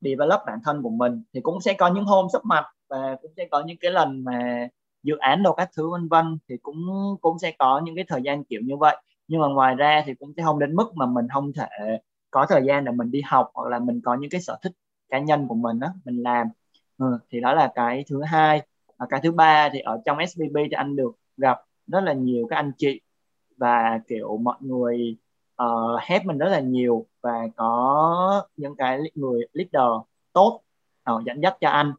develop bản thân của mình. Thì cũng sẽ có những hôm sắp mặt và cũng sẽ có những cái lần mà dự án đồ các thứ vân vân thì cũng cũng sẽ có những cái thời gian kiểu như vậy. Nhưng mà ngoài ra thì cũng sẽ không đến mức mà mình không thể có thời gian để mình đi học hoặc là mình có những cái sở thích cá nhân của mình đó mình làm. Ừ, thì đó là cái thứ hai. Và cái thứ ba thì ở trong SBB thì anh được gặp rất là nhiều các anh chị và kiểu mọi người ờ, uh, help mình rất là nhiều và có những cái người leader tốt uh, dẫn dắt cho anh.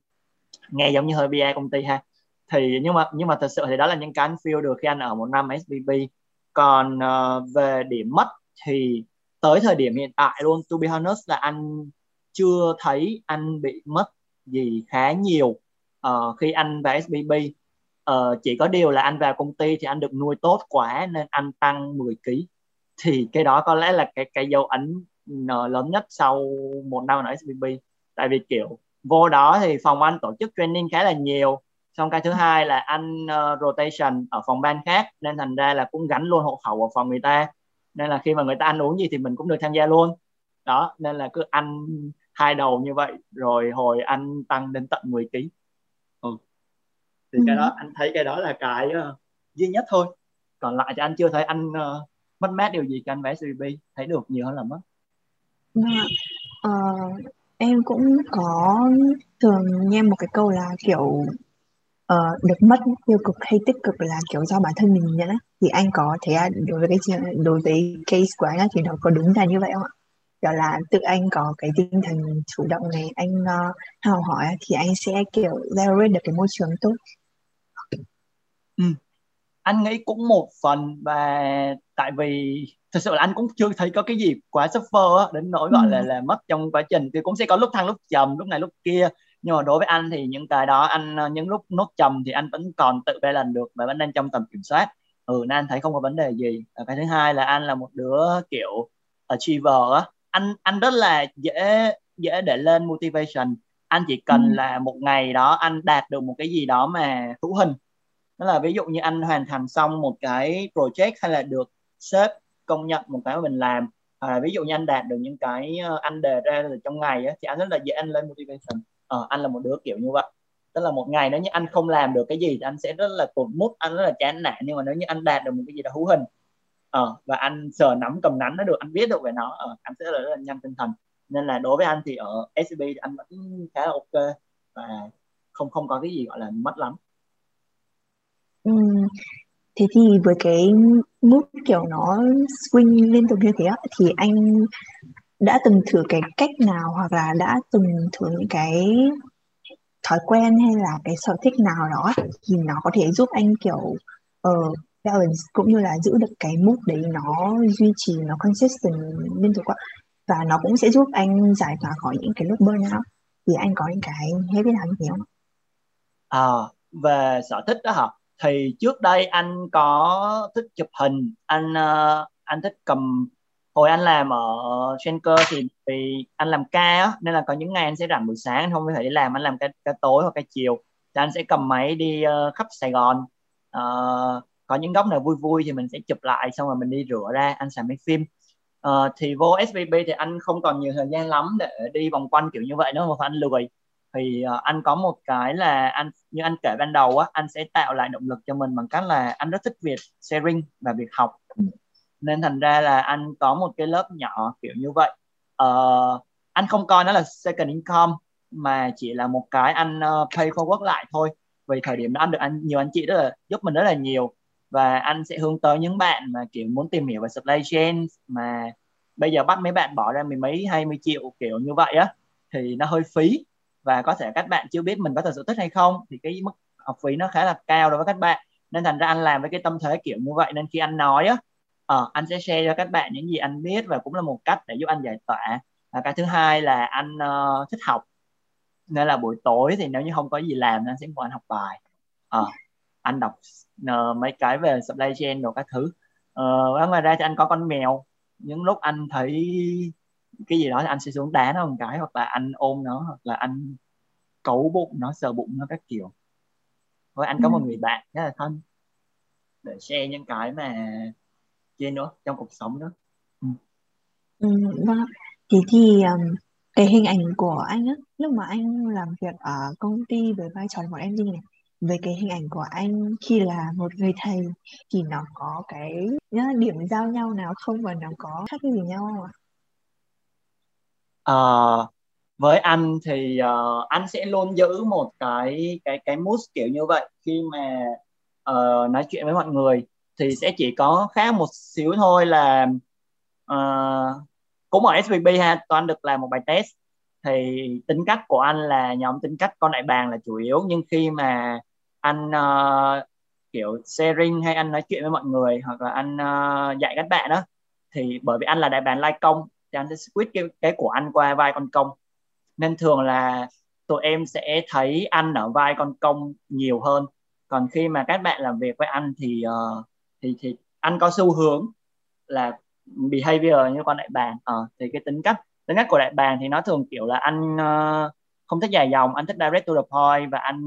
Nghe giống như hơi BA công ty ha. Thì nhưng mà nhưng mà thật sự thì đó là những cái anh feel được khi anh ở một năm SBB còn uh, về điểm mất thì tới thời điểm hiện tại luôn to be honest là anh chưa thấy anh bị mất gì khá nhiều uh, khi anh về SBB uh, chỉ có điều là anh vào công ty thì anh được nuôi tốt quá nên anh tăng 10 kg thì cái đó có lẽ là cái cái dấu ấn ừ, lớn nhất sau một năm ở SBB tại vì kiểu vô đó thì phòng anh tổ chức training khá là nhiều. Xong cái thứ hai là anh uh, rotation ở phòng ban khác nên thành ra là cũng gắn luôn hộ khẩu ở phòng người ta. Nên là khi mà người ta ăn uống gì thì mình cũng được tham gia luôn. Đó nên là cứ ăn hai đầu như vậy rồi hồi anh tăng đến tận 10 kg thì ừ. cái đó anh thấy cái đó là cái uh, duy nhất thôi còn lại thì anh chưa thấy anh uh, mất mát điều gì khi anh vẽ CVP thấy được nhiều hơn là mất uh, em cũng có thường nghe một cái câu là kiểu uh, được mất tiêu cực hay tích cực là kiểu do bản thân mình nhận á thì anh có thấy đối với cái đối với case của anh á, thì nó có đúng là như vậy không ạ? Đó là tự anh có cái tinh thần chủ động này anh uh, học hỏi thì anh sẽ kiểu leverage được cái môi trường tốt. Ừ. Anh nghĩ cũng một phần và tại vì thật sự là anh cũng chưa thấy có cái gì quá suffer á, đến nỗi gọi ừ. là là mất trong quá trình. Thì cũng sẽ có lúc thăng lúc trầm lúc này lúc kia. Nhưng mà đối với anh thì những cái đó anh ờ, những lúc nốt trầm thì anh vẫn còn tự balance được và vẫn đang trong tầm kiểm soát. Ừ nên anh thấy không có vấn đề gì. Và cái thứ hai là anh là một đứa kiểu achiever á. Anh anh rất là dễ dễ để lên motivation. Anh chỉ cần ừ. là một ngày đó anh đạt được một cái gì đó mà hữu hình đó là ví dụ như anh hoàn thành xong một cái project hay là được sếp công nhận một cái mà mình làm. À, ví dụ như anh đạt được những cái ờ, anh đề ra trong ngày á, thì anh rất là dễ anh lên motivation. À, anh là một đứa kiểu như vậy. Tức là một ngày nếu như anh không làm được cái gì thì anh sẽ rất là tụt mút anh rất là chán nản. Nhưng mà nếu như anh đạt được một cái gì đó hữu hình à, và anh sờ nắm cầm nắm nó được anh biết được về nó à, anh sẽ là rất là nhanh tinh thần. Nên là đối với anh thì ở SCB thì anh vẫn khá là ok và không không có cái gì gọi là mất lắm thế thì với cái mood kiểu nó swing liên tục như thế thì anh đã từng thử cái cách nào hoặc là đã từng thử những cái thói quen hay là cái sở thích nào đó thì nó có thể giúp anh kiểu uh, balance cũng như là giữ được cái mood đấy nó duy trì nó consistent liên tục và nó cũng sẽ giúp anh giải tỏa khỏi những cái lúc burnout thì anh có những cái habit nào như thế không? À, về sở thích đó hả? Thì trước đây anh có thích chụp hình, anh uh, anh thích cầm hồi anh làm ở Schenker thì vì anh làm ca á nên là có những ngày anh sẽ rảnh buổi sáng anh không thể đi làm anh làm ca, ca tối hoặc ca chiều. Thì anh sẽ cầm máy đi uh, khắp Sài Gòn. Uh, có những góc nào vui vui thì mình sẽ chụp lại xong rồi mình đi rửa ra anh xài máy phim. Uh, thì vô SVP thì anh không còn nhiều thời gian lắm để đi vòng quanh kiểu như vậy nữa mà anh lười thì uh, anh có một cái là anh như anh kể ban đầu á anh sẽ tạo lại động lực cho mình bằng cách là anh rất thích việc sharing và việc học. Nên thành ra là anh có một cái lớp nhỏ kiểu như vậy. Uh, anh không coi nó là second income mà chỉ là một cái anh uh, pay forward lại thôi. Vì thời điểm đó anh được anh nhiều anh chị rất là giúp mình rất là nhiều. Và anh sẽ hướng tới những bạn mà kiểu muốn tìm hiểu về supply chain mà bây giờ bắt mấy bạn bỏ ra mười mấy hai mươi triệu kiểu như vậy á thì nó hơi phí và có thể các bạn chưa biết mình có thật sự thích hay không thì cái mức học phí nó khá là cao đối với các bạn. Nên thành ra anh làm với cái tâm thế kiểu như vậy. Nên khi anh nói á uh, anh sẽ share cho các bạn những gì anh biết và cũng là một cách để giúp anh giải tỏa. Và cái thứ hai là anh uh, thích học. Nên là buổi tối thì nếu như không có gì làm anh sẽ ngồi anh học bài. Uh, anh đọc uh, mấy cái về supply chain đồ các thứ. Uh, ngoài ra thì anh có con mèo. Những lúc anh thấy cái gì đó thì anh sẽ xuống đá nó một cái hoặc là anh ôm nó hoặc là anh cấu bụng nó sờ bụng nó các kiểu với anh có một ừ. người bạn rất là thân để share những cái mà trên nữa trong cuộc sống đó ừ. Ừ, vâng thế thì um, cái hình ảnh của anh á lúc mà anh làm việc ở công ty với vai trò là một MD này về cái hình ảnh của anh khi là một người thầy thì nó có cái điểm giao nhau nào không và nó có khác gì nhau không ạ? Uh, với anh thì uh, anh sẽ luôn giữ một cái cái cái mood kiểu như vậy khi mà uh, nói chuyện với mọi người. Thì sẽ chỉ có khác một xíu thôi là uh, cũng ở SVP ha toàn được làm một bài test. Thì tính cách của anh là nhóm tính cách con đại bàng là chủ yếu nhưng khi mà anh uh, kiểu sharing hay anh nói chuyện với mọi người hoặc là anh uh, dạy các bạn đó thì bởi vì anh là đại bàng lai công thì anh sẽ squeeze cái, cái của anh qua vai con công. Nên thường là tụi em sẽ thấy anh ở vai con công nhiều hơn. Còn khi mà các bạn làm việc với anh thì uh, thì thì anh có xu hướng là behavior như con đại bàng. Uh, thì cái tính cách tính cách của đại bàng thì nó thường kiểu là anh uh, không thích dài dòng anh thích direct to the point và anh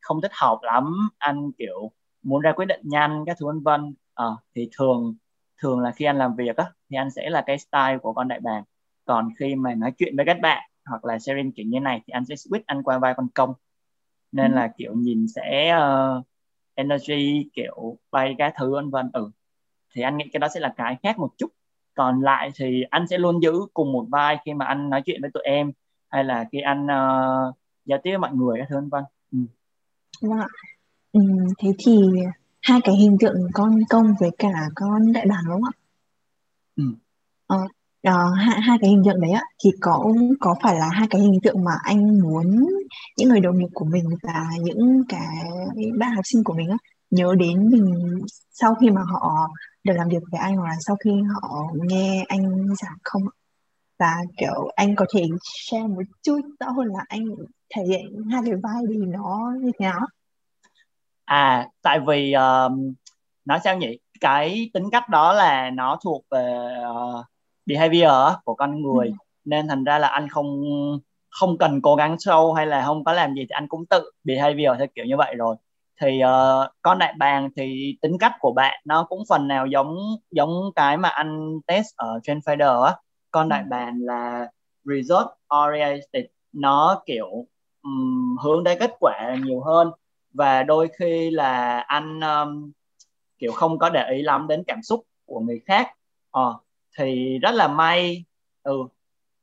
không thích học lắm. Anh kiểu muốn ra quyết định nhanh các thứ vân vân. Uh, thì thường thường là khi anh làm việc á thì anh sẽ là cái style của con đại bàng còn khi mà nói chuyện với các bạn hoặc là sharing kiểu như này thì anh sẽ switch anh qua vai con công nên ừ. là kiểu nhìn sẽ uh, energy kiểu bay các thứ vân vân ừ thì anh nghĩ cái đó sẽ là cái khác một chút còn lại thì anh sẽ luôn giữ cùng một vai khi mà anh nói chuyện với tụi em hay là khi anh uh, giao tiếp với mọi người các thứ vân vân ừ. Vâng ạ. Ừ, thế thì hai cái hình tượng con công với cả con đại bàng đúng không ạ? ừ. Ờ, ờ, hai, hai cái hình tượng đấy ạ thì có có phải là hai cái hình tượng mà anh muốn những người đồng nghiệp của mình và những cái bạn học sinh của mình á nhớ đến mình sau khi mà họ được làm việc với anh hoặc là sau khi họ nghe anh giảng không và kiểu anh có thể share một chút rõ hơn là anh thể hiện hai cái vai thì nó như thế nào à tại vì uh, nói sao nhỉ? Cái tính cách đó là nó thuộc về uh, behavior của con người. Ừ. nên thành ra là anh không không cần cố gắng show hay là không có làm gì thì anh cũng tự behavior theo kiểu như vậy rồi. Thì uh, con đại bàng thì tính cách của bạn nó cũng phần nào giống giống cái mà anh test ở trên Fader á. Con đại ừ. bàng là result oriented nó kiểu um, hướng tới kết quả nhiều hơn và đôi khi là anh um, kiểu không có để ý lắm đến cảm xúc của người khác. Ờ, thì rất là may ừ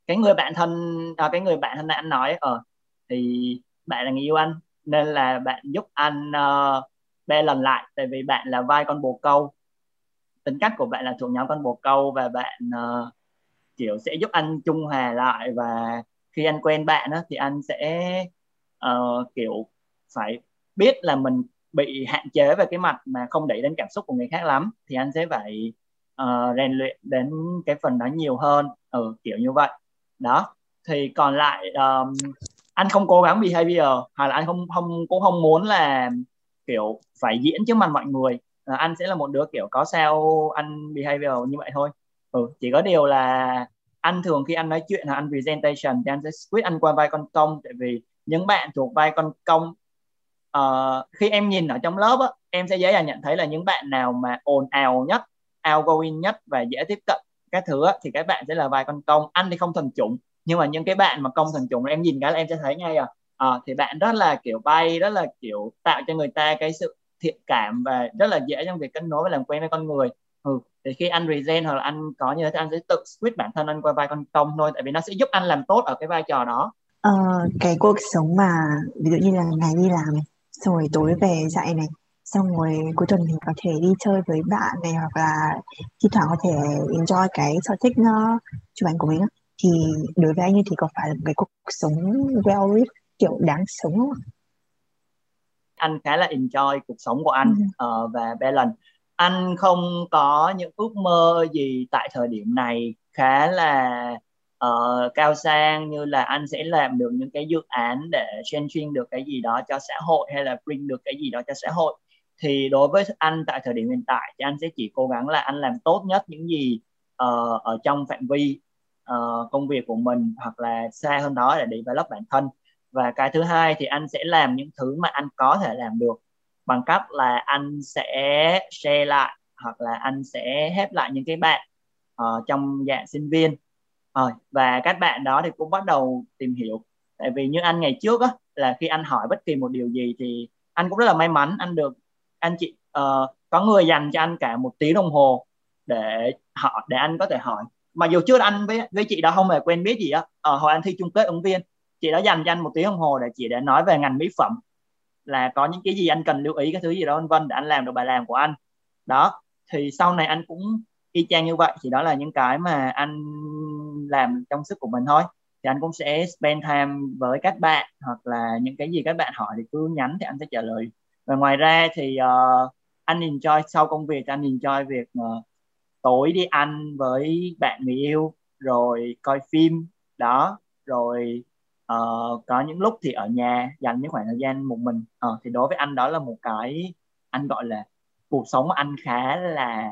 cái người bạn thân à, cái người bạn thân này anh nói ờ thì bạn là người yêu anh nên là bạn giúp anh uh, bê lần lại tại vì bạn là vai con bồ câu. Tính cách của bạn là thuộc nhóm con bồ câu và bạn uh, kiểu sẽ giúp anh trung hòa lại và khi anh quen bạn á, thì anh sẽ uh, kiểu phải biết là mình bị hạn chế về cái mặt mà không để đến cảm xúc của người khác lắm thì anh sẽ phải uh, rèn luyện đến cái phần đó nhiều hơn. Ừ, kiểu như vậy. Đó. Thì còn lại um, anh không cố gắng behavior hay là anh không không cũng không muốn là kiểu phải diễn trước mặt mọi người. À, anh sẽ là một đứa kiểu có sao anh behavior như vậy thôi. Ừ, chỉ có điều là anh thường khi anh nói chuyện là anh presentation thì anh sẽ switch anh qua vai con công tại vì những bạn thuộc vai con công uh, khi em nhìn ở trong lớp á, em sẽ dễ dàng nhận thấy là những bạn nào mà ồn ào nhất outgoing nhất và dễ tiếp cận các thứ á, thì các bạn sẽ là vài con công. Anh thì không thần trùng nhưng mà những cái bạn mà công thần trùng em nhìn cái là em sẽ thấy ngay à, uh, thì bạn rất là kiểu bay rất là kiểu tạo cho người ta cái sự thiện cảm và rất là dễ trong việc kết nối và làm quen với con người. Ừ. thì khi anh present hoặc là anh có như thế thì anh sẽ tự switch bản thân anh qua vai con công thôi tại vì nó sẽ giúp anh làm tốt ở cái vai trò đó. Ờ, cái cuộc sống mà ví dụ như là ngày đi làm này rồi tối về dạy này xong rồi cuối tuần mình có thể đi chơi với bạn này hoặc là thi thoảng có thể enjoy cái sở thích uh, chụp ảnh của mình thì đối với anh thì có phải là một cái cuộc sống well lived kiểu đáng sống không anh khá là enjoy cuộc sống của anh ừ. uh, và balance anh không có những ước mơ gì tại thời điểm này khá là uh, cao sang như là anh sẽ làm được những cái dự án để changing được cái gì đó cho xã hội hay là bring được cái gì đó cho xã hội. Thì đối với anh tại thời điểm hiện tại thì anh sẽ chỉ cố gắng là anh làm tốt nhất những gì uh, ở trong phạm vi uh, công việc của mình hoặc là xa hơn đó để develop bản thân. Và cái thứ hai thì anh sẽ làm những thứ mà anh có thể làm được bằng cách là anh sẽ share lại hoặc là anh sẽ help lại những cái bạn uh, trong dạng sinh viên rồi và các bạn đó thì cũng bắt đầu tìm hiểu. Tại vì như anh ngày trước á là khi anh hỏi bất kỳ một điều gì thì anh cũng rất là may mắn anh được anh chị uh, có người dành cho anh cả một tiếng đồng hồ để họ để anh có thể hỏi. Mà dù trước anh với với chị đó không hề quen biết gì á ở hồi anh thi chung kết ứng viên chị đã dành cho anh một tiếng đồng hồ để chị để nói về ngành mỹ phẩm là có những cái gì anh cần lưu ý cái thứ gì đó vân vân để anh làm được bài làm của anh. Đó thì sau này anh cũng y chang như vậy thì đó là những cái mà anh làm trong sức của mình thôi. Thì anh cũng sẽ spend time với các bạn hoặc là những cái gì các bạn hỏi thì cứ nhắn thì anh sẽ trả lời. Và ngoài ra thì uh, anh enjoy sau công việc anh enjoy việc uh, tối đi ăn với bạn người yêu rồi coi phim đó. Rồi uh, có những lúc thì ở nhà dành những khoảng thời gian một mình. Uh, thì đối với anh đó là một cái anh gọi là cuộc sống của anh khá là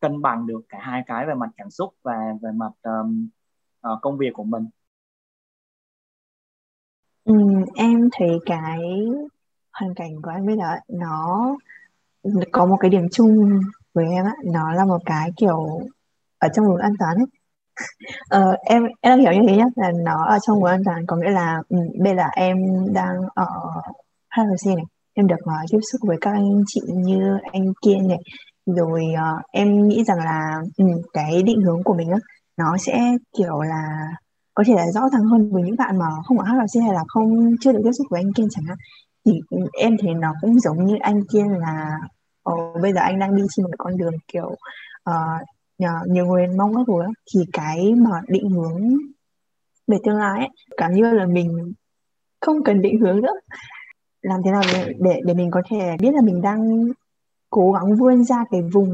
cân bằng được cả hai cái về mặt cảm xúc và về mặt um, uh, công việc của mình. Ừ, em thấy cái hoàn cảnh của anh bây giờ nó có một cái điểm chung với em á nó là một cái kiểu ở trong vùng an toàn ấy. Ờ, em em hiểu như thế nhá là nó ở trong vùng an toàn có nghĩa là bây giờ em đang ở HRC này em được uh, tiếp xúc với các anh chị như anh Kiên này rồi uh, em nghĩ rằng là um, cái định hướng của mình á nó sẽ kiểu là có thể là rõ ràng hơn với những bạn mà không ở HLC hay là không chưa được tiếp xúc với anh Kiên chẳng hạn. Thì ừ, em thấy nó cũng giống như anh Kiên là oh, bây giờ anh đang đi trên một con đường kiểu uh, nhiều người mong ước của thì cái mà định hướng về tương lai ấy, cảm như là mình không cần định hướng nữa. Làm thế nào để, để mình có thể biết là mình đang cố gắng vươn ra cái vùng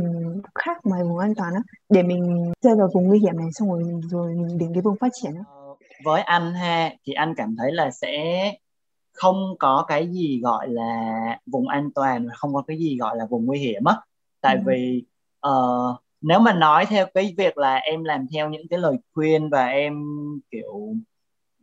khác ngoài vùng an toàn đó để mình rơi vào vùng nguy hiểm này xong rồi rồi mình đến cái vùng phát triển đó. Với anh ha thì anh cảm thấy là sẽ không có cái gì gọi là vùng an toàn không có cái gì gọi là vùng nguy hiểm á tại ừ. vì uh, nếu mà nói theo cái việc là em làm theo những cái lời khuyên và em kiểu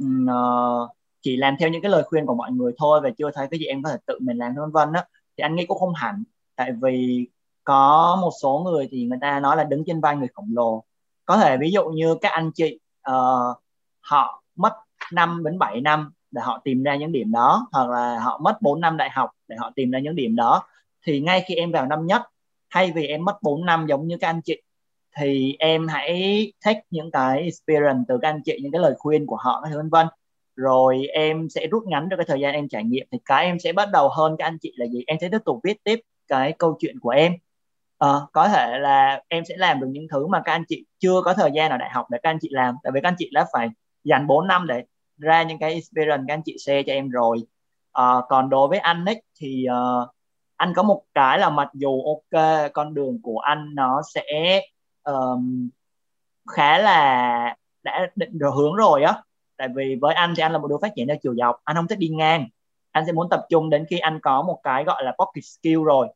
uh, chỉ làm theo những cái lời khuyên của mọi người thôi và chưa thấy cái gì em có thể tự mình làm vân vân á thì anh nghĩ cũng không hẳn tại vì có một số người thì người ta nói là đứng trên vai người khổng lồ. Có thể ví dụ như các anh chị uh, họ mất 5 đến 7 năm để họ tìm ra những điểm đó hoặc là họ mất 4 năm đại học để họ tìm ra những điểm đó thì ngay khi em vào năm nhất thay vì em mất 4 năm giống như các anh chị thì em hãy take những cái experience từ các anh chị những cái lời khuyên của họ vân vân. Rồi em sẽ rút ngắn được cái thời gian em trải nghiệm. Thì cái em sẽ bắt đầu hơn các anh chị là gì? Em sẽ tiếp tục viết tiếp cái câu chuyện của em. À, có thể là em sẽ làm được những thứ mà các anh chị chưa có thời gian ở đại học để các anh chị làm. Tại vì các anh chị đã phải dành 4 năm để ra những cái experience các anh chị share cho em rồi. À, còn đối với anh ấy thì uh, anh có một cái là mặc dù ok con đường của anh nó sẽ um, khá là đã định được hướng rồi á. Tại vì với anh thì anh là một đứa phát triển theo chiều dọc anh không thích đi ngang anh sẽ muốn tập trung đến khi anh có một cái gọi là pocket skill rồi.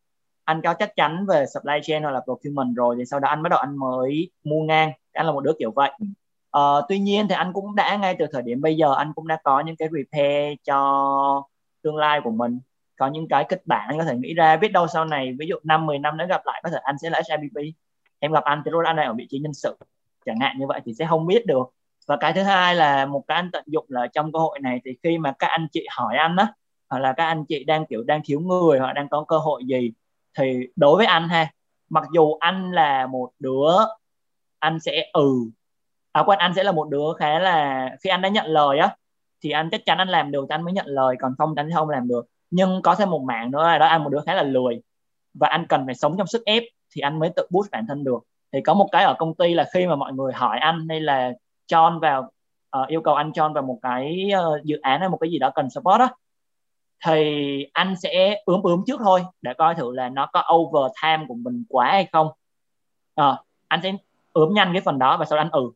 Anh có chắc chắn về supply chain hoặc là procurement rồi thì sau đó anh bắt đầu anh mới mua ngang. Anh là một đứa kiểu vậy. Uh, tuy nhiên thì anh cũng đã ngay từ thời điểm bây giờ anh cũng đã có những cái repair cho tương lai của mình. Có những cái kịch bản anh có thể nghĩ ra. Biết đâu sau này ví dụ năm 10 năm nữa gặp lại có thể anh sẽ là HRBP em gặp anh thì lúc anh đang ở vị trí nhân sự. Chẳng hạn như vậy thì sẽ không biết được. Và cái thứ hai là một cái anh tận dụng là trong cơ hội này thì khi mà các anh chị hỏi anh á hoặc là các anh chị đang kiểu đang thiếu người hoặc đang có cơ hội gì thì đối với anh ha mặc dù anh là một đứa anh sẽ ừ à quên anh sẽ là một đứa khá là khi anh đã nhận lời á thì anh chắc chắn anh làm được thì anh mới nhận lời còn không thì anh không làm được. Nhưng có thêm một mạng nữa là đó anh một đứa khá là lười và anh cần phải sống trong sức ép thì anh mới tự boost bản thân được. Thì có một cái ở công ty là khi mà mọi người hỏi anh hay là John vào uh, yêu cầu anh John vào một cái uh, dự án hay một cái gì đó cần support đó thì anh sẽ ướm ướm trước thôi để coi thử là nó có over time của mình quá hay không. À, anh sẽ ướm nhanh cái phần đó và sau đó anh ừ.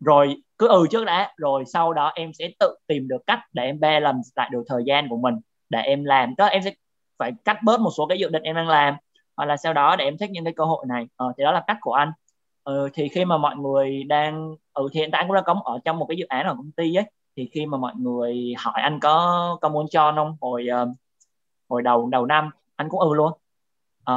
Rồi cứ ừ trước đã rồi sau đó em sẽ tự tìm được cách để em balance lại được thời gian của mình để em làm. Đó em sẽ phải cắt bớt một số cái dự định em đang làm hoặc là sau đó để em thích những cái cơ hội này. Ờ, thì đó là cách của anh. Ờ, thì khi mà mọi người đang ừ thì hiện tại anh cũng đang có ở trong một cái dự án ở công ty ấy thì khi mà mọi người hỏi anh có có muốn cho không? Hồi uh, hồi đầu đầu năm anh cũng ừ luôn. À,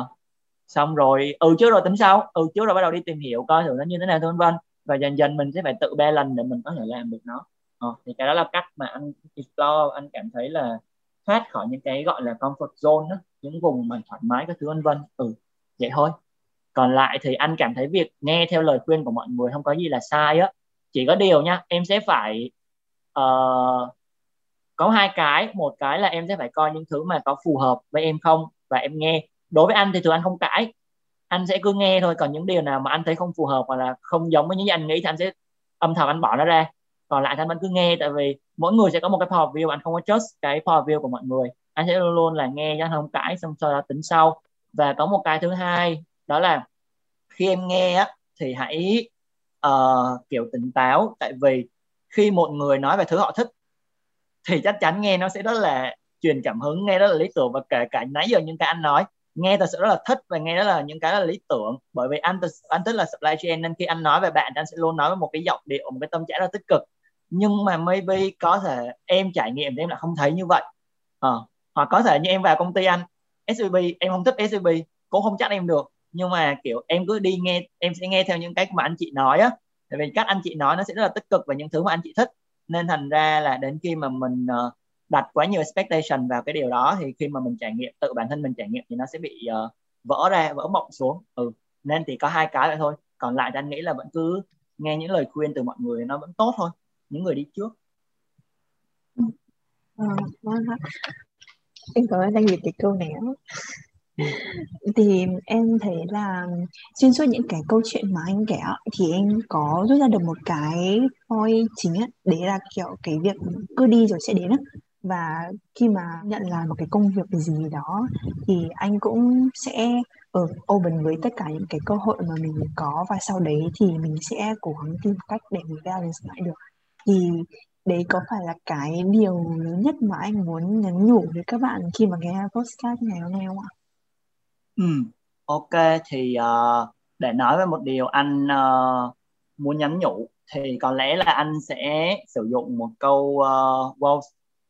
xong rồi ừ trước rồi tính sau ừ trước rồi bắt đầu đi tìm hiểu coi thử nó như thế nào vân vân. Và dần dần mình sẽ phải tự balance để mình có thể làm được nó. À, thì cái đó là cách mà anh explore anh cảm thấy là thoát khỏi những cái gọi là comfort zone đó, những vùng mà thoải mái các thứ vân vân. Ừ vậy thôi. Còn lại thì anh cảm thấy việc nghe theo lời khuyên của mọi người không có gì là sai á. Chỉ có điều nha em sẽ phải uh, có hai cái. Một cái là em sẽ phải coi những thứ mà có phù hợp với em không và em nghe. Đối với anh thì thường anh không cãi. Anh sẽ cứ nghe thôi. Còn những điều nào mà anh thấy không phù hợp hoặc là không giống với những gì anh nghĩ thì anh sẽ âm thầm anh bỏ nó ra. Còn lại thì anh cứ nghe. Tại vì mỗi người sẽ có một cái point of view anh không có trust cái point of view của mọi người. Anh sẽ luôn luôn là nghe cho anh không cãi xong sau đó tính sau. Và có một cái thứ hai đó là khi em nghe á thì hãy uh, kiểu tỉnh táo. Tại vì khi một người nói về thứ họ thích thì chắc chắn nghe nó sẽ rất là truyền cảm hứng nghe rất là lý tưởng. Và kể cả nãy giờ những cái anh nói nghe thật sự rất là thích và nghe rất là những cái là lý tưởng. Bởi vì anh anh thích là supply chain nên khi anh nói về bạn anh sẽ luôn nói với một cái giọng điệu một cái tâm trạng rất tích cực. Nhưng mà maybe có thể em trải nghiệm thì em lại không thấy như vậy. À, hoặc có thể như em vào công ty anh SVP em không thích SVP cũng không chắc em được. Nhưng mà kiểu em cứ đi nghe em sẽ nghe theo những cách mà anh chị nói á tại vì các anh chị nói nó sẽ rất là tích cực về những thứ mà anh chị thích. Nên thành ra là đến khi mà mình ờ, đặt quá nhiều expectation vào cái điều đó thì khi mà mình trải nghiệm tự bản thân mình trải nghiệm thì nó sẽ bị uh, vỡ ra vỡ mộng xuống. Ừ nên thì có hai cái vậy thôi. Còn lại thì anh nghĩ là vẫn cứ nghe những lời khuyên từ mọi người nó vẫn tốt thôi. Những người đi trước. À, vâng em cảm ơn anh vì cái câu này thì em thấy là xuyên suốt những cái câu chuyện mà anh kể thì em có rút ra được một cái point chính á, đấy là kiểu cái việc cứ đi rồi sẽ đến á. Và khi mà nhận là một cái công việc gì đó thì anh cũng sẽ ở open với tất cả những cái cơ hội mà mình có và sau đấy thì mình sẽ cố gắng tìm cách để mình balance lại được. Thì đấy có phải là cái điều lớn nhất mà anh muốn nhắn nhủ với các bạn khi mà nghe podcast ngày hôm nay không ạ? Ừ, ok thì uh, để nói về một điều anh uh, muốn nhắn nhủ thì có lẽ là anh sẽ sử dụng một câu uh, wow,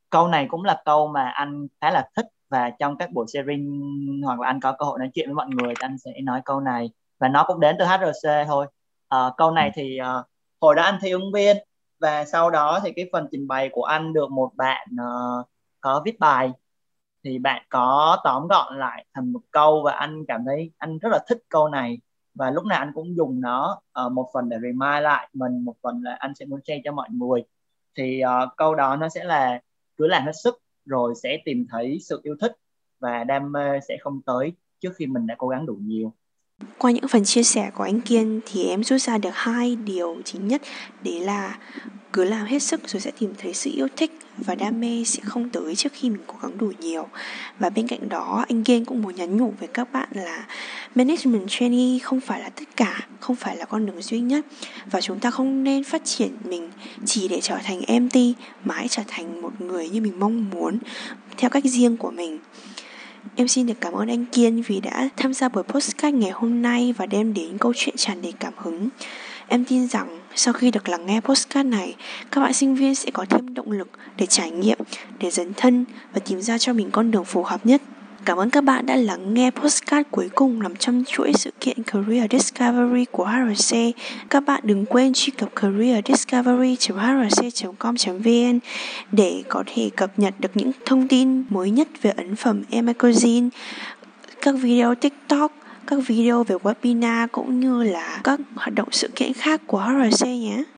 câu này cũng là câu mà anh khá là thích và trong các buổi sharing hoặc là anh có cơ hội nói chuyện với mọi người thì anh sẽ nói câu này và nó cũng đến từ HRC thôi. Uh, câu này thì uh, hồi đó anh thi ứng viên và sau đó thì cái phần trình bày của anh được một bạn uh, có viết bài thì bạn có tóm gọn lại thành một câu và anh cảm thấy anh rất là thích câu này. Và lúc nào anh cũng dùng nó uh, một phần để remind lại mình một phần là anh sẽ muốn share cho mọi người. Thì uh, câu đó nó sẽ là cứ làm hết sức rồi sẽ tìm thấy sự yêu thích và đam mê sẽ không tới trước khi mình đã cố gắng đủ nhiều qua những phần chia sẻ của anh Kiên thì em rút ra được hai điều chính nhất. Đấy là cứ làm hết sức rồi sẽ tìm thấy sự yêu thích và đam mê sẽ không tới trước khi mình cố gắng đủ nhiều. Và bên cạnh đó, anh Kiên cũng muốn nhắn nhủ với các bạn là management trainee không phải là tất cả, không phải là con đường duy nhất. Và chúng ta không nên phát triển mình chỉ để trở thành MT mà hãy trở thành một người như mình mong muốn, theo cách riêng của mình. Em xin được cảm ơn anh Kiên vì đã tham gia buổi postcard ngày hôm nay và đem đến câu chuyện tràn đầy cảm hứng. Em tin rằng sau khi được lắng nghe postcard này, các bạn sinh viên sẽ có thêm động lực để trải nghiệm, để dấn thân và tìm ra cho mình con đường phù hợp nhất. Cảm ơn các bạn đã lắng nghe postcard cuối cùng nằm trong chuỗi sự kiện Career Discovery của HRC. Các bạn đừng quên truy cập careerdiscovery.hrc.com.vn để có thể cập nhật được những thông tin mới nhất về ấn phẩm e-magazine, các video TikTok, các video về webinar cũng như là các hoạt động sự kiện khác của HRC nhé.